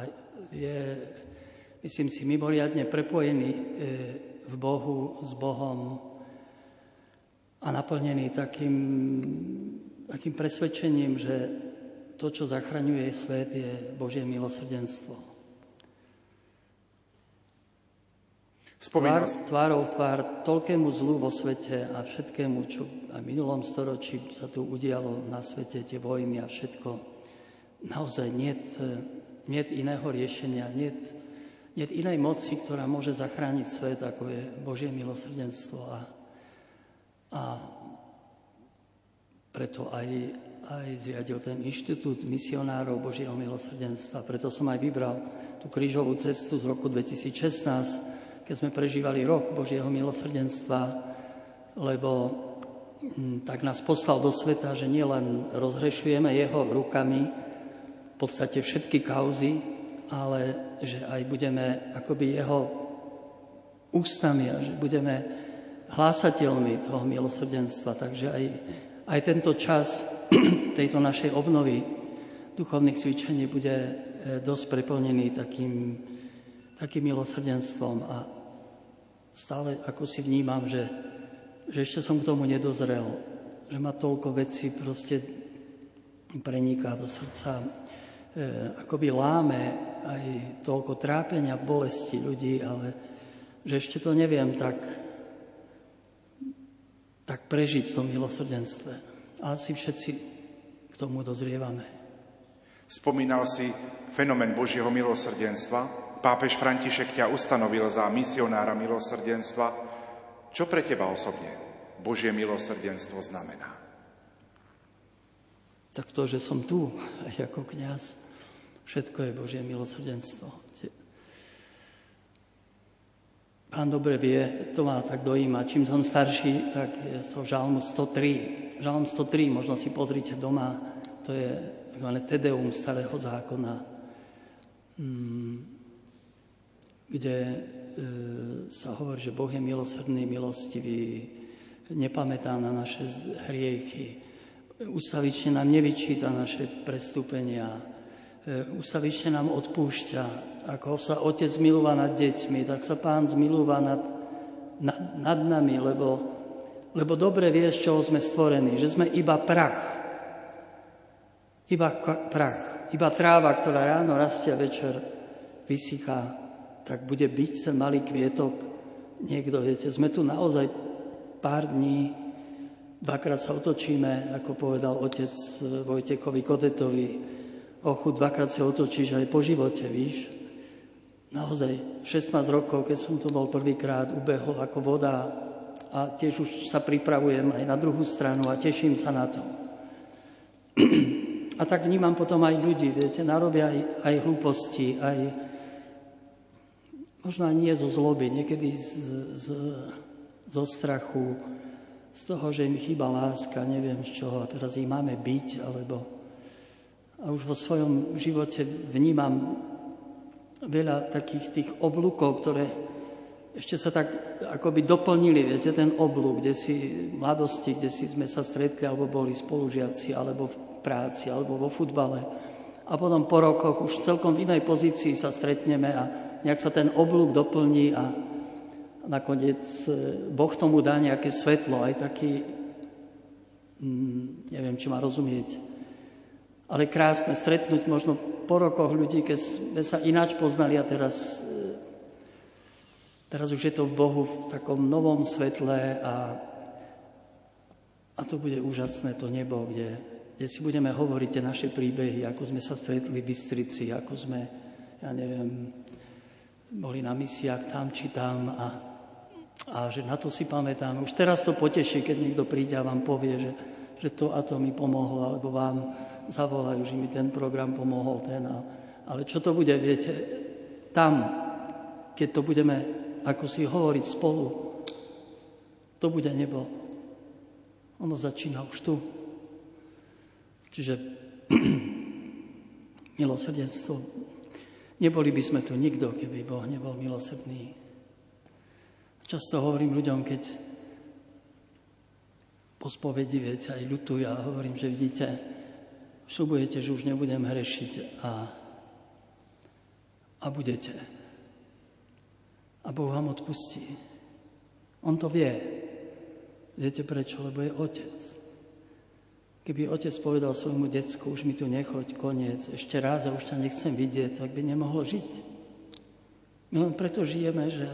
je, myslím si, mimoriadne prepojený e, v Bohu, s Bohom a naplnený takým, takým presvedčením, že to, čo zachraňuje svet, je Božie milosrdenstvo. Tvár, tvárou tvár toľkému zlu vo svete a všetkému, čo aj v minulom storočí sa tu udialo na svete, tie vojny a všetko, naozaj niet, niet iného riešenia, niet, niet inej moci, ktorá môže zachrániť svet, ako je Božie milosrdenstvo. A, a preto aj, aj zriadil ten inštitút misionárov Božieho milosrdenstva. Preto som aj vybral tú krížovú cestu z roku 2016, keď sme prežívali rok Božieho milosrdenstva, lebo hm, tak nás poslal do sveta, že nielen rozhrešujeme jeho rukami v podstate všetky kauzy, ale že aj budeme akoby jeho ústami a že budeme hlásateľmi toho milosrdenstva. Takže aj, aj tento čas [CLEARS THROAT] tejto našej obnovy duchovných cvičení bude eh, dosť preplnený takým, takým milosrdenstvom. A stále ako si vnímam, že, že ešte som k tomu nedozrel, že ma toľko vecí proste preniká do srdca, e, akoby láme aj toľko trápenia, bolesti ľudí, ale že ešte to neviem tak, tak prežiť v tom milosrdenstve. A asi všetci k tomu dozrievame. Spomínal si fenomén Božieho milosrdenstva, pápež František ťa ustanovil za misionára milosrdenstva. Čo pre teba osobne Božie milosrdenstvo znamená? Tak to, že som tu aj [LAUGHS] ako kniaz, všetko je Božie milosrdenstvo. Pán dobre vie, to ma tak dojíma. Čím som starší, tak je z toho žalmu 103. Žalm 103, možno si pozrite doma, to je tzv. Tedeum starého zákona. Hmm kde e, sa hovorí, že Boh je milosrdný, milostivý, nepamätá na naše hriechy, ustavične nám nevyčíta naše prestúpenia, e, ustavične nám odpúšťa. Ako sa otec milúva nad deťmi, tak sa pán zmilúva nad, nad, nad nami, lebo, lebo dobre vie, z čoho sme stvorení, že sme iba prach. Iba prach, iba tráva, ktorá ráno rastie a večer vysychá tak bude byť ten malý kvietok niekto, viete, sme tu naozaj pár dní, dvakrát sa otočíme, ako povedal otec Vojtekovi Kodetovi, ochu, dvakrát sa otočíš aj po živote, víš. Naozaj 16 rokov, keď som tu bol prvýkrát, ubehol ako voda a tiež už sa pripravujem aj na druhú stranu a teším sa na to. [CLEARS THROAT] A tak vnímam potom aj ľudí, viete, narobia aj, aj hlúposti, aj, Možno nie zo zloby, niekedy z, z, zo strachu, z toho, že im chýba láska, neviem z čoho, a teraz ich máme byť, alebo... A už vo svojom živote vnímam veľa takých tých oblúkov, ktoré ešte sa tak akoby doplnili, viete, ten oblúk, kde si v mladosti, kde si sme sa stretli, alebo boli spolužiaci, alebo v práci, alebo vo futbale. A potom po rokoch už celkom v inej pozícii sa stretneme a nejak sa ten oblúk doplní a nakoniec e, Boh tomu dá nejaké svetlo, aj taký, mm, neviem, či ma rozumieť, ale krásne stretnúť možno po rokoch ľudí, keď sme sa ináč poznali a teraz, e, teraz už je to v Bohu v takom novom svetle a, a to bude úžasné to nebo, kde, kde si budeme hovoriť tie naše príbehy, ako sme sa stretli v Bystrici, ako sme, ja neviem, boli na misiách tam či tam a, a že na to si pamätám. Už teraz to poteší, keď niekto príde a vám povie, že, že to a to mi pomohlo, alebo vám zavolajú, že mi ten program pomohol. Ten a, ale čo to bude, viete, tam, keď to budeme, ako si hovoriť spolu, to bude nebo. Ono začína už tu. Čiže [CLEARS THROAT] milosrdenstvo Neboli by sme tu nikto, keby Boh nebol milosrdný. Často hovorím ľuďom, keď po spovedi, viete, aj ľutujú a hovorím, že vidíte, šľubujete, že už nebudem hrešiť a, a budete. A Boh vám odpustí. On to vie. Viete prečo? Lebo je otec. Keby otec povedal svojmu decku, už mi tu nechoď, koniec, ešte raz a už ťa nechcem vidieť, tak by nemohlo žiť. My len preto žijeme, že,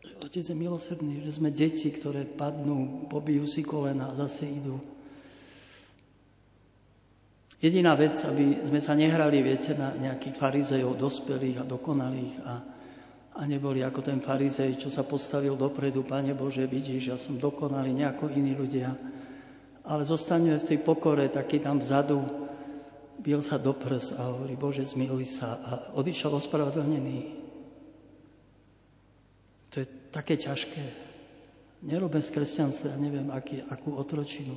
že otec je milosrdný, že sme deti, ktoré padnú, pobijú si kolena a zase idú. Jediná vec, aby sme sa nehrali, viete, na nejakých farizejov, dospelých a dokonalých a, a neboli ako ten farizej, čo sa postavil dopredu, Pane Bože, vidíš, ja som dokonalý, nejako iní ľudia ale zostaňme v tej pokore, taký tam vzadu, bil sa do prs a hovorí, Bože, zmiluj sa a odišiel ospravedlnený. To je také ťažké. Nerobme z kresťanstva, ja neviem, aký, akú otročinu.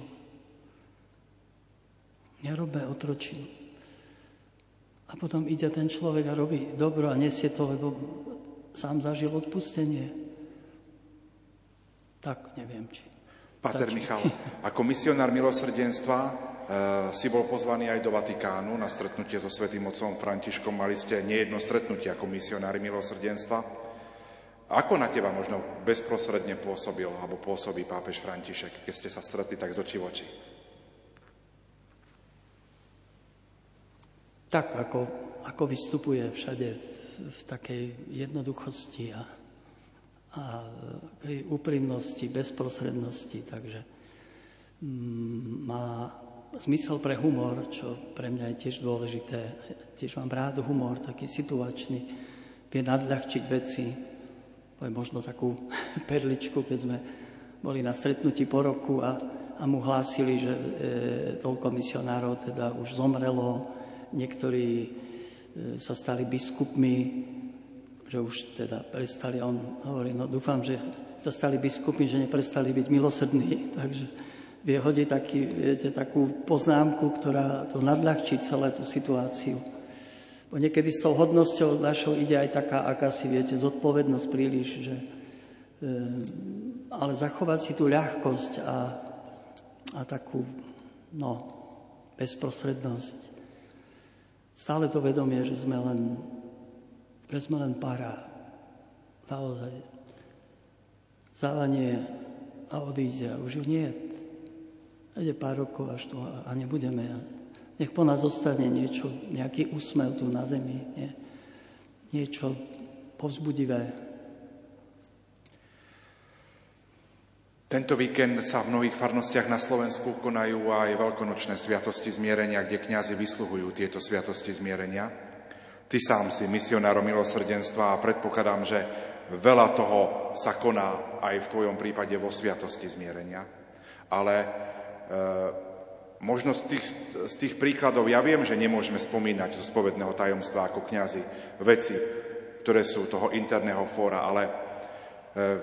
Nerobme otročinu. A potom ide ten človek a robí dobro a nesie to, lebo sám zažil odpustenie. Tak, neviem, či Pater Michal, ako misionár milosrdenstva e, si bol pozvaný aj do Vatikánu na stretnutie so svätým otcom Františkom. Mali ste nejedno stretnutie ako misionári milosrdenstva. Ako na teba možno bezprostredne pôsobil alebo pôsobí pápež František, keď ste sa stretli tak z očí v oči? Tak, ako, ako vystupuje všade v, v takej jednoduchosti a a tej úprimnosti, bezprostrednosti, takže mm, má zmysel pre humor, čo pre mňa je tiež dôležité. Tiež mám rád humor, taký situačný, vie nadľahčiť veci. je možno takú [LAUGHS] perličku, keď sme boli na stretnutí po roku a, a mu hlásili, že e, toľko misionárov teda už zomrelo, niektorí e, sa stali biskupmi, že už teda prestali, on hovorí, no dúfam, že sa stali biskupy, že neprestali byť milosrdní, [LAUGHS] takže vie hodiť taký, viete, takú poznámku, ktorá to nadľahčí celé tú situáciu. Bo niekedy s tou hodnosťou našou ide aj taká akási, viete, zodpovednosť príliš, že, e, ale zachovať si tú ľahkosť a, a takú, no, bezprostrednosť. Stále to vedomie, že sme len že len para. Naozaj. Závanie a odíde už ju nie. Ide pár rokov až tu a nebudeme. Nech po nás zostane niečo, nejaký úsmev tu na zemi. Nie? Niečo povzbudivé. Tento víkend sa v mnohých farnostiach na Slovensku konajú aj veľkonočné sviatosti zmierenia, kde kňazi vysluhujú tieto sviatosti zmierenia. Ty sám si misionárom milosrdenstva a predpokladám, že veľa toho sa koná aj v tvojom prípade vo sviatosti zmierenia. Ale e, možno z tých, z tých príkladov, ja viem, že nemôžeme spomínať zo spovedného tajomstva ako kňazi veci, ktoré sú toho interného fóra, ale e,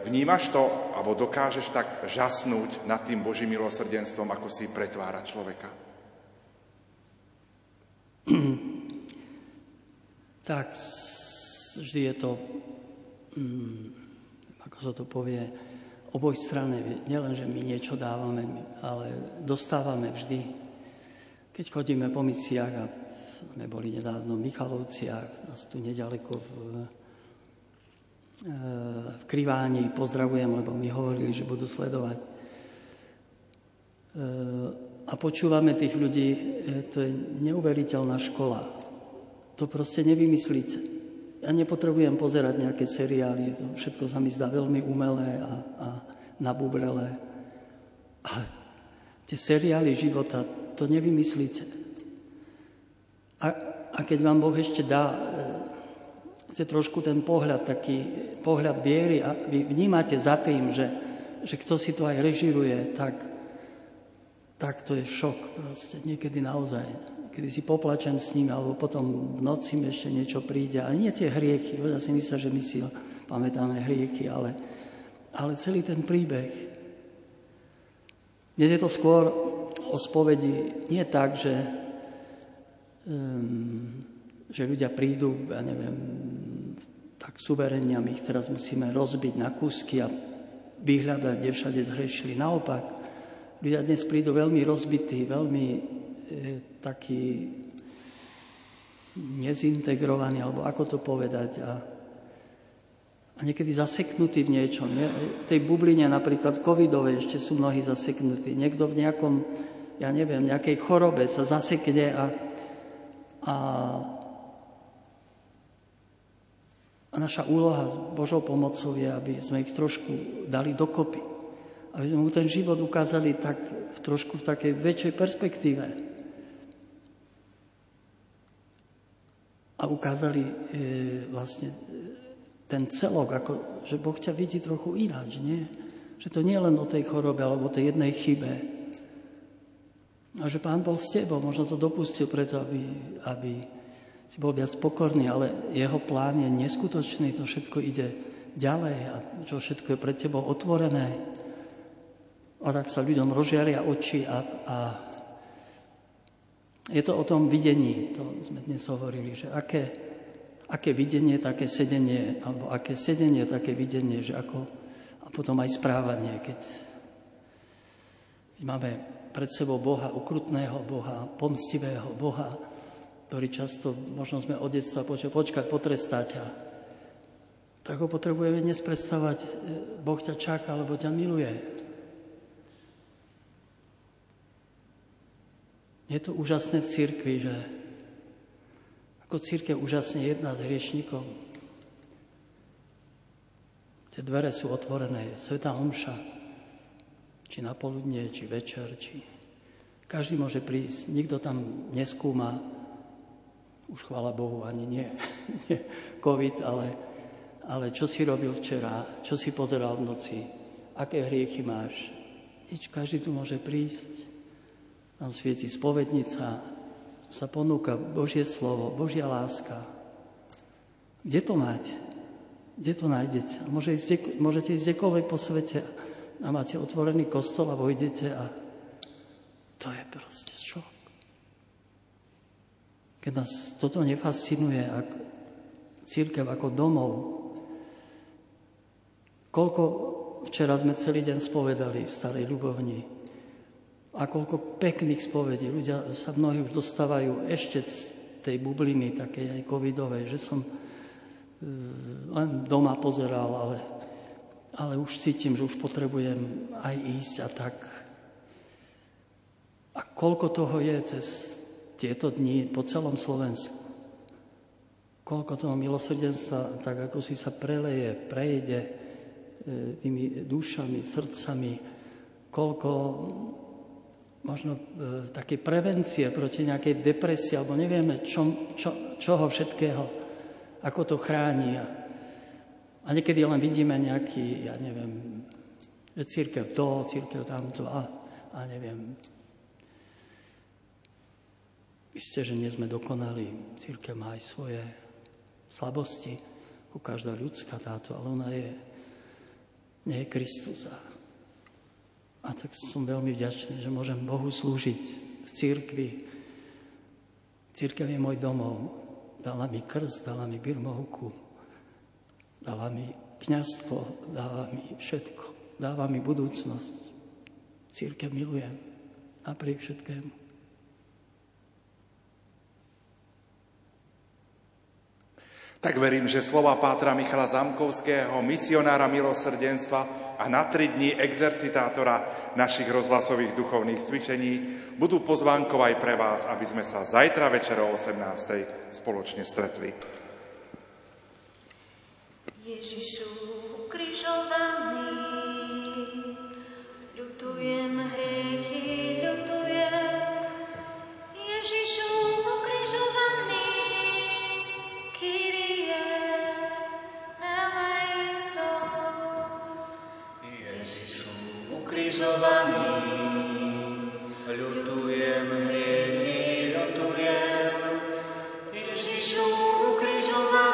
vnímaš to, alebo dokážeš tak žasnúť nad tým Božím milosrdenstvom, ako si pretvára človeka? [CLEARS THROAT] tak vždy je to, mm, ako sa to povie, oboj strany. Nielen, že my niečo dávame, ale dostávame vždy. Keď chodíme po misiách a sme boli nedávno v Michalovciach, nás tu nedaleko v, e, v Kriváni, pozdravujem, lebo mi hovorili, že budú sledovať. E, a počúvame tých ľudí, e, to je neuveriteľná škola to proste nevymyslíte. Ja nepotrebujem pozerať nejaké seriály, to všetko sa mi zdá veľmi umelé a, a nabubrelé. Ale tie seriály života, to nevymyslíte. A, a keď vám Boh ešte dá e, trošku ten pohľad, taký pohľad viery a vy vnímate za tým, že, že kto si to aj režiruje, tak, tak to je šok proste, niekedy naozaj kedy si poplačem s ním, alebo potom v noci mi ešte niečo príde. A nie tie hriechy, ja si myslím, že my si pamätáme hriechy, ale, ale celý ten príbeh. Dnes je to skôr o spovedi nie tak, že, um, že ľudia prídu, ja neviem, tak suverenia, my ich teraz musíme rozbiť na kúsky a vyhľadať, kde všade zhrešili. Naopak, ľudia dnes prídu veľmi rozbití, veľmi e, takí nezintegrovaní, alebo ako to povedať. A, a niekedy zaseknutí v niečom. Nie? V tej bubline napríklad covidovej ešte sú mnohí zaseknutí. Niekto v nejakom, ja neviem, nejakej chorobe sa zasekne a, a A naša úloha s Božou pomocou je, aby sme ich trošku dali dokopy. Aby sme mu ten život ukázali tak v trošku v takej väčšej perspektíve. A ukázali e, vlastne e, ten celok, ako, že Boh ťa vidí trochu ináč, nie? Že to nie je len o tej chorobe alebo o tej jednej chybe. A že Pán bol s tebou, možno to dopustil preto, aby, aby si bol viac pokorný, ale jeho plán je neskutočný, to všetko ide ďalej a čo všetko je pred tebou otvorené. A tak sa ľuďom rozžiaria oči a, a je to o tom videní, to sme dnes hovorili, že aké, aké videnie, také sedenie, alebo aké sedenie, také videnie, že ako, a potom aj správanie, keď máme pred sebou Boha, ukrutného Boha, pomstivého Boha, ktorý často, možno sme od detstva počuli, počkaj, potrestá ťa. Tak ho potrebujeme dnes predstavať, e, Boh ťa čaká, alebo ťa miluje. Je to úžasné v církvi, že ako církev úžasne jedná s hriešnikom. Tie dvere sú otvorené, Sveta Omša, či na poludnie, či večer, či... Každý môže prísť, nikto tam neskúma, už chvála Bohu, ani nie, [LAUGHS] nie COVID, ale, ale čo si robil včera, čo si pozeral v noci, aké hriechy máš. Nič, každý tu môže prísť. Tam svieti spovednica, sa ponúka Božie slovo, Božia láska. Kde to máte? Kde to nájdete? Môže ísť, môžete ísť kdekoľvek po svete a máte otvorený kostol a vojdete a to je proste keď nás toto nefascinuje, ako církev ako domov, koľko včera sme celý deň spovedali v Starej Ľubovni a koľko pekných spovedí. Ľudia sa mnohí už dostávajú ešte z tej bubliny, takej aj covidovej, že som e, len doma pozeral, ale, ale už cítim, že už potrebujem aj ísť a tak. A koľko toho je cez tieto dni po celom Slovensku. Koľko toho milosrdenstva, tak ako si sa preleje, prejde e, tými dušami, srdcami, koľko možno e, také prevencie proti nejakej depresii, alebo nevieme čo, čo, čoho všetkého, ako to chráni. A, a niekedy len vidíme nejaký, ja neviem, že církev to, církev tamto a, a neviem, Isté, že nie sme dokonali. Církev má aj svoje slabosti, ako každá ľudská táto, ale ona je, nie je Kristus. A tak som veľmi vďačný, že môžem Bohu slúžiť v církvi. Církev je môj domov. Dala mi krst, dala mi birmohuku, dala mi kniazstvo, dáva mi všetko, dáva mi budúcnosť. Církev milujem napriek všetkému. Tak verím, že slova Pátra Michala Zamkovského, misionára milosrdenstva a na tri dní exercitátora našich rozhlasových duchovných cvičení budú pozvánkou aj pre vás, aby sme sa zajtra večer o 18. spoločne stretli. Ježišu ukrižovaný, ľutujem hriechy, ľutujem. Ježišu ukrižovaný, ukrižovaný, ľutujem hriechy, ľutujem. Ježišu ukrižovaný,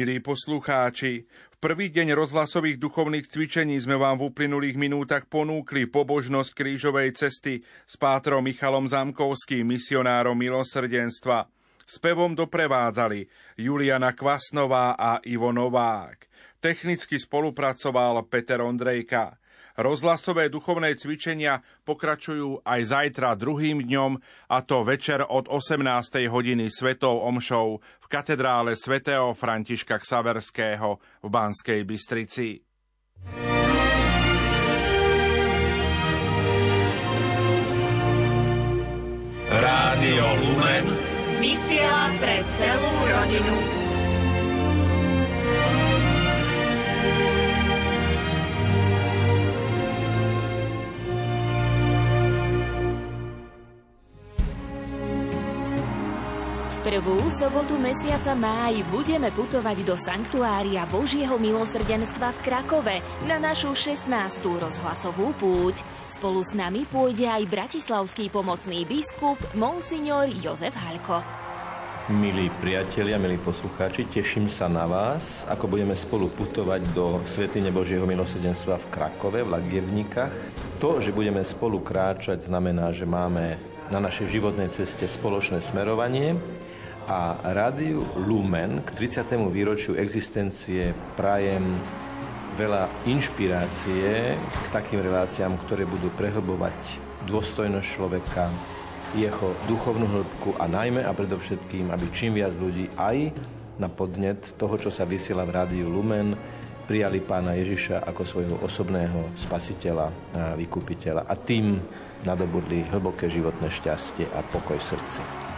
Milí poslucháči, v prvý deň rozhlasových duchovných cvičení sme vám v uplynulých minútach ponúkli pobožnosť krížovej cesty s pátrom Michalom Zamkovským, misionárom milosrdenstva. Spevom doprevádzali Juliana Kvasnová a Ivo Novák. Technicky spolupracoval Peter Ondrejka. Rozhlasové duchovné cvičenia pokračujú aj zajtra druhým dňom, a to večer od 18. hodiny svetou omšou v katedrále svätého Františka Ksaverského v Banskej Bystrici. Rádio Lumen Vysiela pre celú rodinu. Prvú sobotu mesiaca máj budeme putovať do Sanktuária Božieho milosrdenstva v Krakove na našu 16. rozhlasovú púť. Spolu s nami pôjde aj bratislavský pomocný biskup Monsignor Jozef Halko. Milí priatelia, milí poslucháči, teším sa na vás, ako budeme spolu putovať do Svetine Božieho milosrdenstva v Krakove, v Lagievnikách. To, že budeme spolu kráčať, znamená, že máme na našej životnej ceste spoločné smerovanie a rádiu Lumen k 30. výročiu existencie prajem veľa inšpirácie k takým reláciám, ktoré budú prehlbovať dôstojnosť človeka, jeho duchovnú hĺbku a najmä a predovšetkým, aby čím viac ľudí aj na podnet toho, čo sa vysiela v rádiu Lumen, prijali pána Ježiša ako svojho osobného spasiteľa a vykupiteľa a tým nadobudli hlboké životné šťastie a pokoj v srdci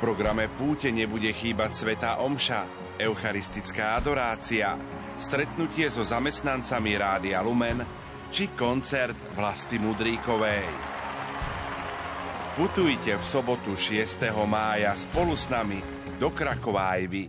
programe Púte nebude chýbať Sveta Omša, eucharistická adorácia, stretnutie so zamestnancami Rádia Lumen či koncert Vlasti Mudríkovej. Putujte v sobotu 6. mája spolu s nami do vy.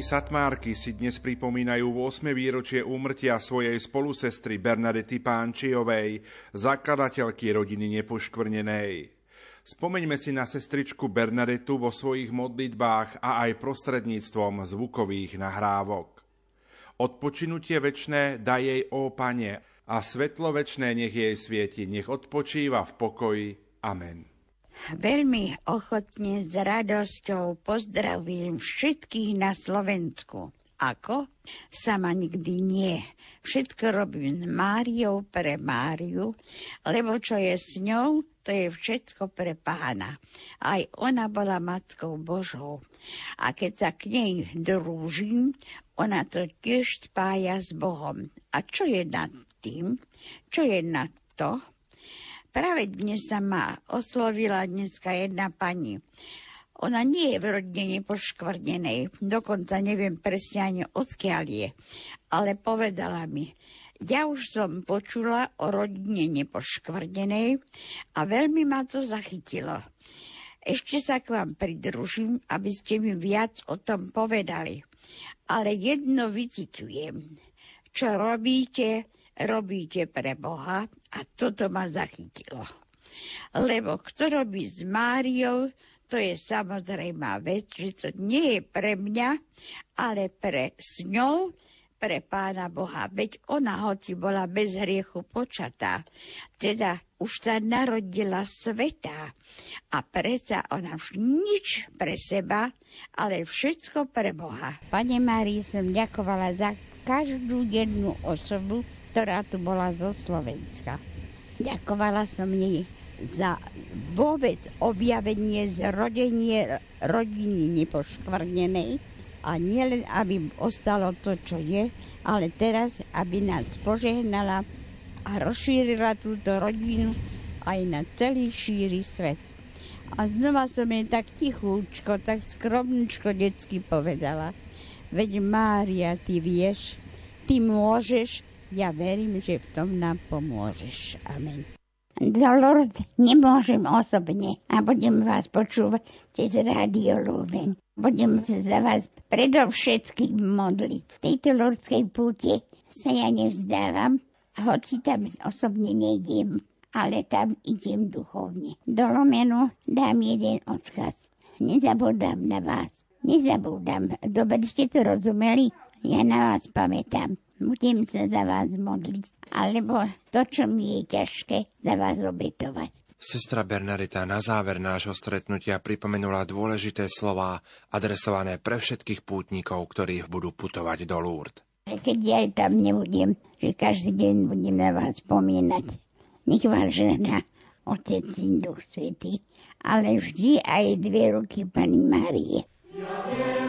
Sestričky Satmárky si dnes pripomínajú 8. výročie úmrtia svojej spolusestry Bernadety Pánčiovej, zakladateľky rodiny nepoškvrnenej. Spomeňme si na sestričku Bernadetu vo svojich modlitbách a aj prostredníctvom zvukových nahrávok. Odpočinutie večné daj jej, ó Pane, a svetlo večné nech jej svieti, nech odpočíva v pokoji. Amen. Veľmi ochotne s radosťou pozdravím všetkých na Slovensku. Ako? Sama nikdy nie. Všetko robím s Máriou pre Máriu, lebo čo je s ňou, to je všetko pre pána. Aj ona bola Matkou Božou. A keď sa k nej drúžim, ona to tiež spája s Bohom. A čo je nad tým? Čo je nad to? Práve dnes sa ma oslovila dneska jedna pani. Ona nie je v rodine nepoškvrnenej, dokonca neviem presne ani odkiaľ je, ale povedala mi, ja už som počula o rodine nepoškvrnenej a veľmi ma to zachytilo. Ešte sa k vám pridružím, aby ste mi viac o tom povedali. Ale jedno vyciťujem. Čo robíte, robíte pre Boha a toto ma zachytilo. Lebo kto robí s Máriou, to je samozrejmá vec, že to nie je pre mňa, ale pre s ňou, pre Pána Boha. Veď ona, hoci bola bez hriechu počatá, teda už sa narodila sveta a predsa ona už nič pre seba, ale všetko pre Boha. Pane Márii som ďakovala za každú jednu osobu, ktorá tu bola zo Slovenska. Ďakovala som jej za vôbec objavenie, zrodenie rodiny nepoškvrnenej a nielen, aby ostalo to, čo je, ale teraz, aby nás požehnala a rozšírila túto rodinu aj na celý šíry svet. A znova som jej tak tichúčko, tak skromničko detsky povedala. Veď Mária, ty vieš, ty môžeš, ja verím, že v tom nám pomôžeš. Amen. Do Lourdes nemôžem osobne a budem vás počúvať cez rádio Lumen. Budem sa za vás predovšetkým modliť. V tejto lordskej púte sa ja nevzdávam, hoci tam osobne nejdem, ale tam idem duchovne. Do Lomenu dám jeden odkaz. Nezabudám na vás. Nezabudám. Dobre ste to rozumeli? Ja na vás pamätám. Budem sa za vás modliť. Alebo to, čo mi je ťažké, za vás obetovať. Sestra Bernarita na záver nášho stretnutia pripomenula dôležité slová adresované pre všetkých pútnikov, ktorí budú putovať do Lourdes. Keď ja tam nebudem, že každý deň budem na vás spomínať. Nech vás žena, Otec, Duch Svetý, ale vždy aj dve ruky Pani Márie. Ja viem,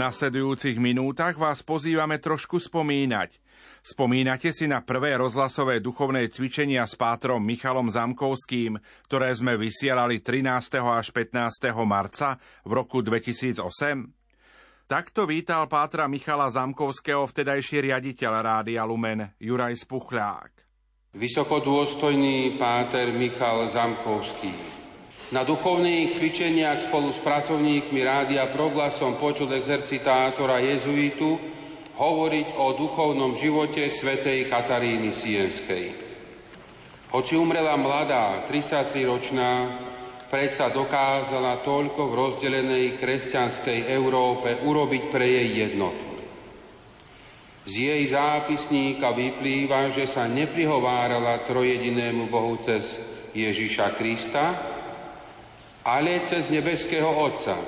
nasledujúcich minútach vás pozývame trošku spomínať. Spomínate si na prvé rozhlasové duchovné cvičenia s pátrom Michalom Zamkovským, ktoré sme vysielali 13. až 15. marca v roku 2008? Takto vítal pátra Michala Zamkovského vtedajší riaditeľ Rádia Lumen Juraj Spuchľák. Vysokodôstojný páter Michal Zamkovský, Na duchovných cvičeniach spolu s pracovníkmi rádia Proglasom počul exercitátora jezuitu hovoriť o duchovnom živote svätej Kataríny Sienskej. Hoci umrela mladá, 33-ročná, predsa dokázala toľko v rozdelenej kresťanskej Európe urobiť pre jej jednotu. Z jej zápisníka vyplýva, že sa neprihovárala trojedinému Bohu cez Ježiša Krista, ale cez nebeského Otca.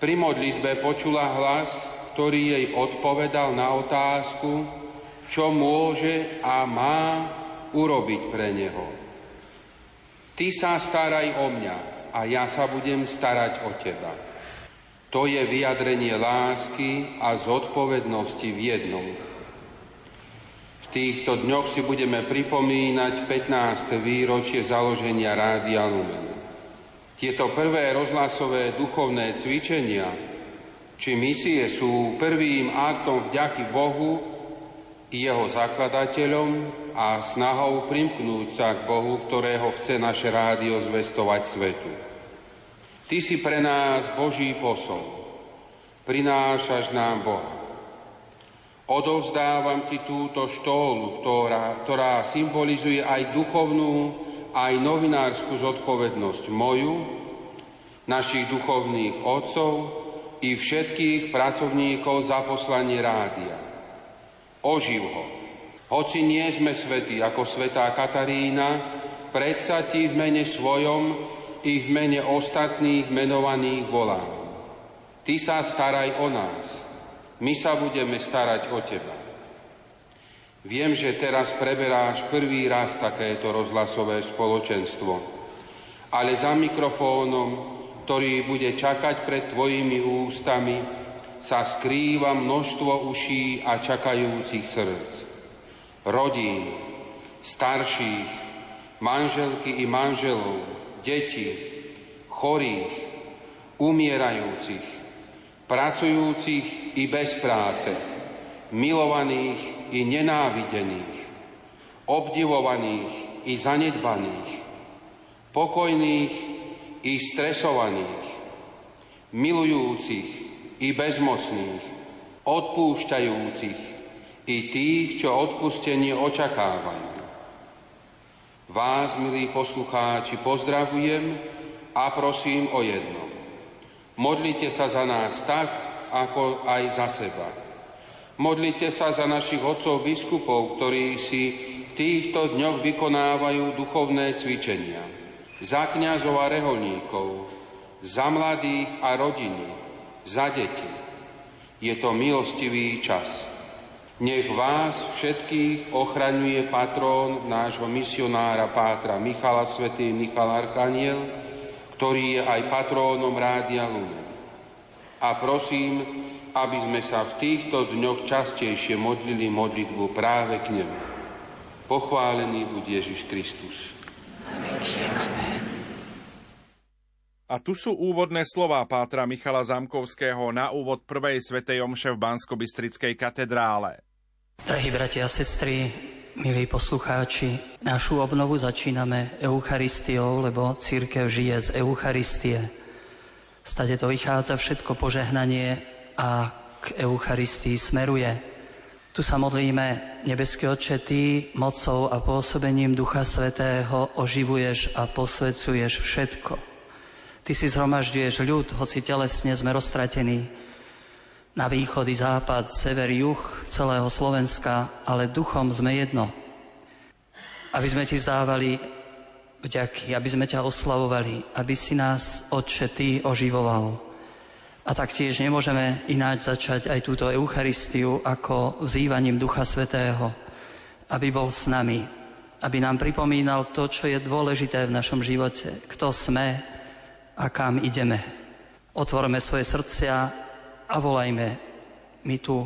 Pri modlitbe počula hlas, ktorý jej odpovedal na otázku, čo môže a má urobiť pre neho. Ty sa staraj o mňa a ja sa budem starať o teba. To je vyjadrenie lásky a zodpovednosti v jednom. V týchto dňoch si budeme pripomínať 15. výročie založenia Rádia Lumen. Tieto prvé rozhlasové duchovné cvičenia či misie sú prvým aktom vďaky Bohu i jeho zakladateľom a snahou primknúť sa k Bohu, ktorého chce naše rádio zvestovať svetu. Ty si pre nás Boží posol. Prinášaš nám Boha. Odovzdávam ti túto štólu, ktorá, ktorá symbolizuje aj duchovnú, aj novinárskú zodpovednosť moju, našich duchovných otcov, i všetkých pracovníkov za poslanie rádia. Oživ ho. Hoci nie sme svätí ako svetá Katarína, predsa ti v mene svojom i v mene ostatných menovaných volám. Ty sa staraj o nás, my sa budeme starať o teba. Viem, že teraz preberáš prvý raz takéto rozhlasové spoločenstvo, ale za mikrofónom ktorý bude čakať pred tvojimi ústami, sa skrýva množstvo uší a čakajúcich srdc. Rodín, starších, manželky i manželov, deti, chorých, umierajúcich, pracujúcich i bez práce, milovaných i nenávidených, obdivovaných i zanedbaných, pokojných i stresovaných, milujúcich i bezmocných, odpúšťajúcich i tých, čo odpustenie očakávajú. Vás, milí poslucháči, pozdravujem a prosím o jedno. Modlite sa za nás tak, ako aj za seba. Modlite sa za našich otcov biskupov, ktorí si v týchto dňoch vykonávajú duchovné cvičenia za kniazov a reholníkov, za mladých a rodiny, za deti. Je to milostivý čas. Nech vás všetkých ochraňuje patrón nášho misionára Pátra Michala, svätý Michal Archaniel, ktorý je aj patrónom Rádia Lumen. A prosím, aby sme sa v týchto dňoch častejšie modlili modlitbu práve k nemu. Pochválený buď Ježiš Kristus. A tu sú úvodné slová Pátra Michala Zamkovského na úvod prvej svetej omše v bansko katedrále. Drahí bratia a sestry, milí poslucháči, našu obnovu začíname Eucharistiou, lebo církev žije z Eucharistie. Stade to vychádza všetko požehnanie a k Eucharistii smeruje. Tu sa modlíme, nebeský Otče, Ty mocou a pôsobením Ducha Svetého oživuješ a posvecuješ všetko. Ty si zhromažďuješ ľud, hoci telesne sme roztratení na východ západ, sever, juh celého Slovenska, ale duchom sme jedno. Aby sme Ti vzdávali vďaky, aby sme ťa oslavovali, aby si nás, Otče, Ty oživoval. A taktiež nemôžeme ináč začať aj túto Eucharistiu ako vzývaním Ducha Svetého, aby bol s nami, aby nám pripomínal to, čo je dôležité v našom živote, kto sme a kam ideme. Otvorme svoje srdcia a volajme my tu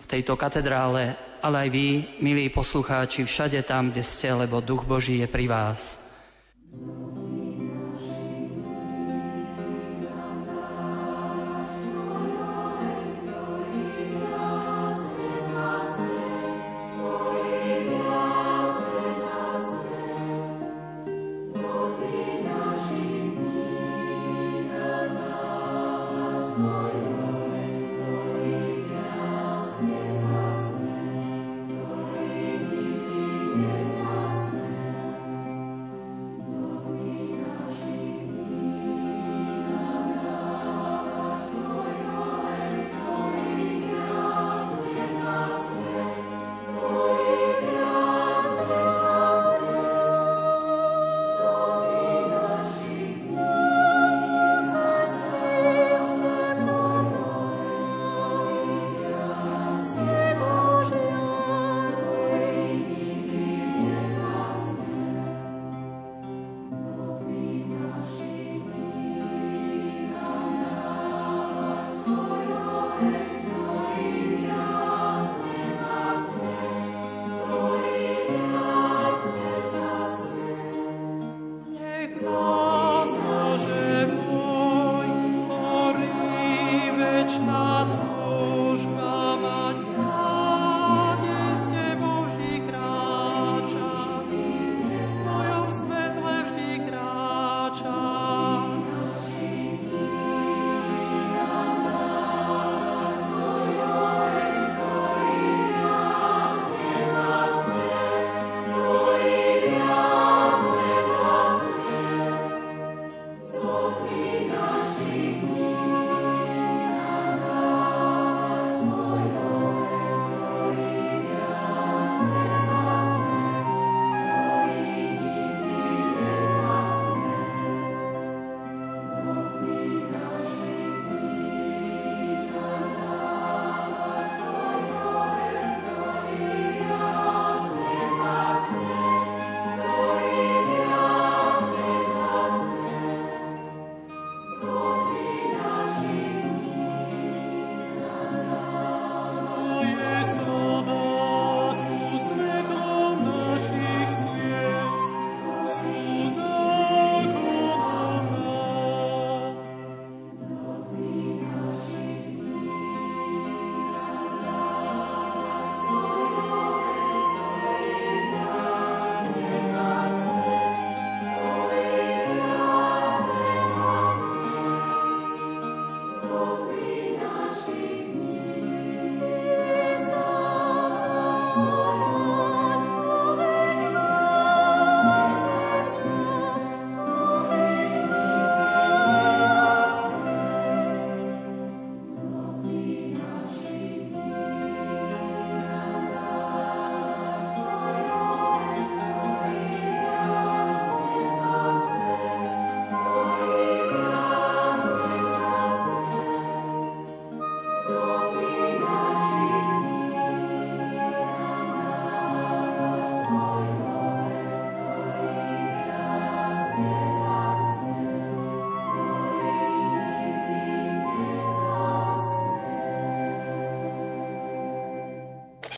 v tejto katedrále, ale aj vy, milí poslucháči, všade tam, kde ste, lebo Duch Boží je pri vás. thank you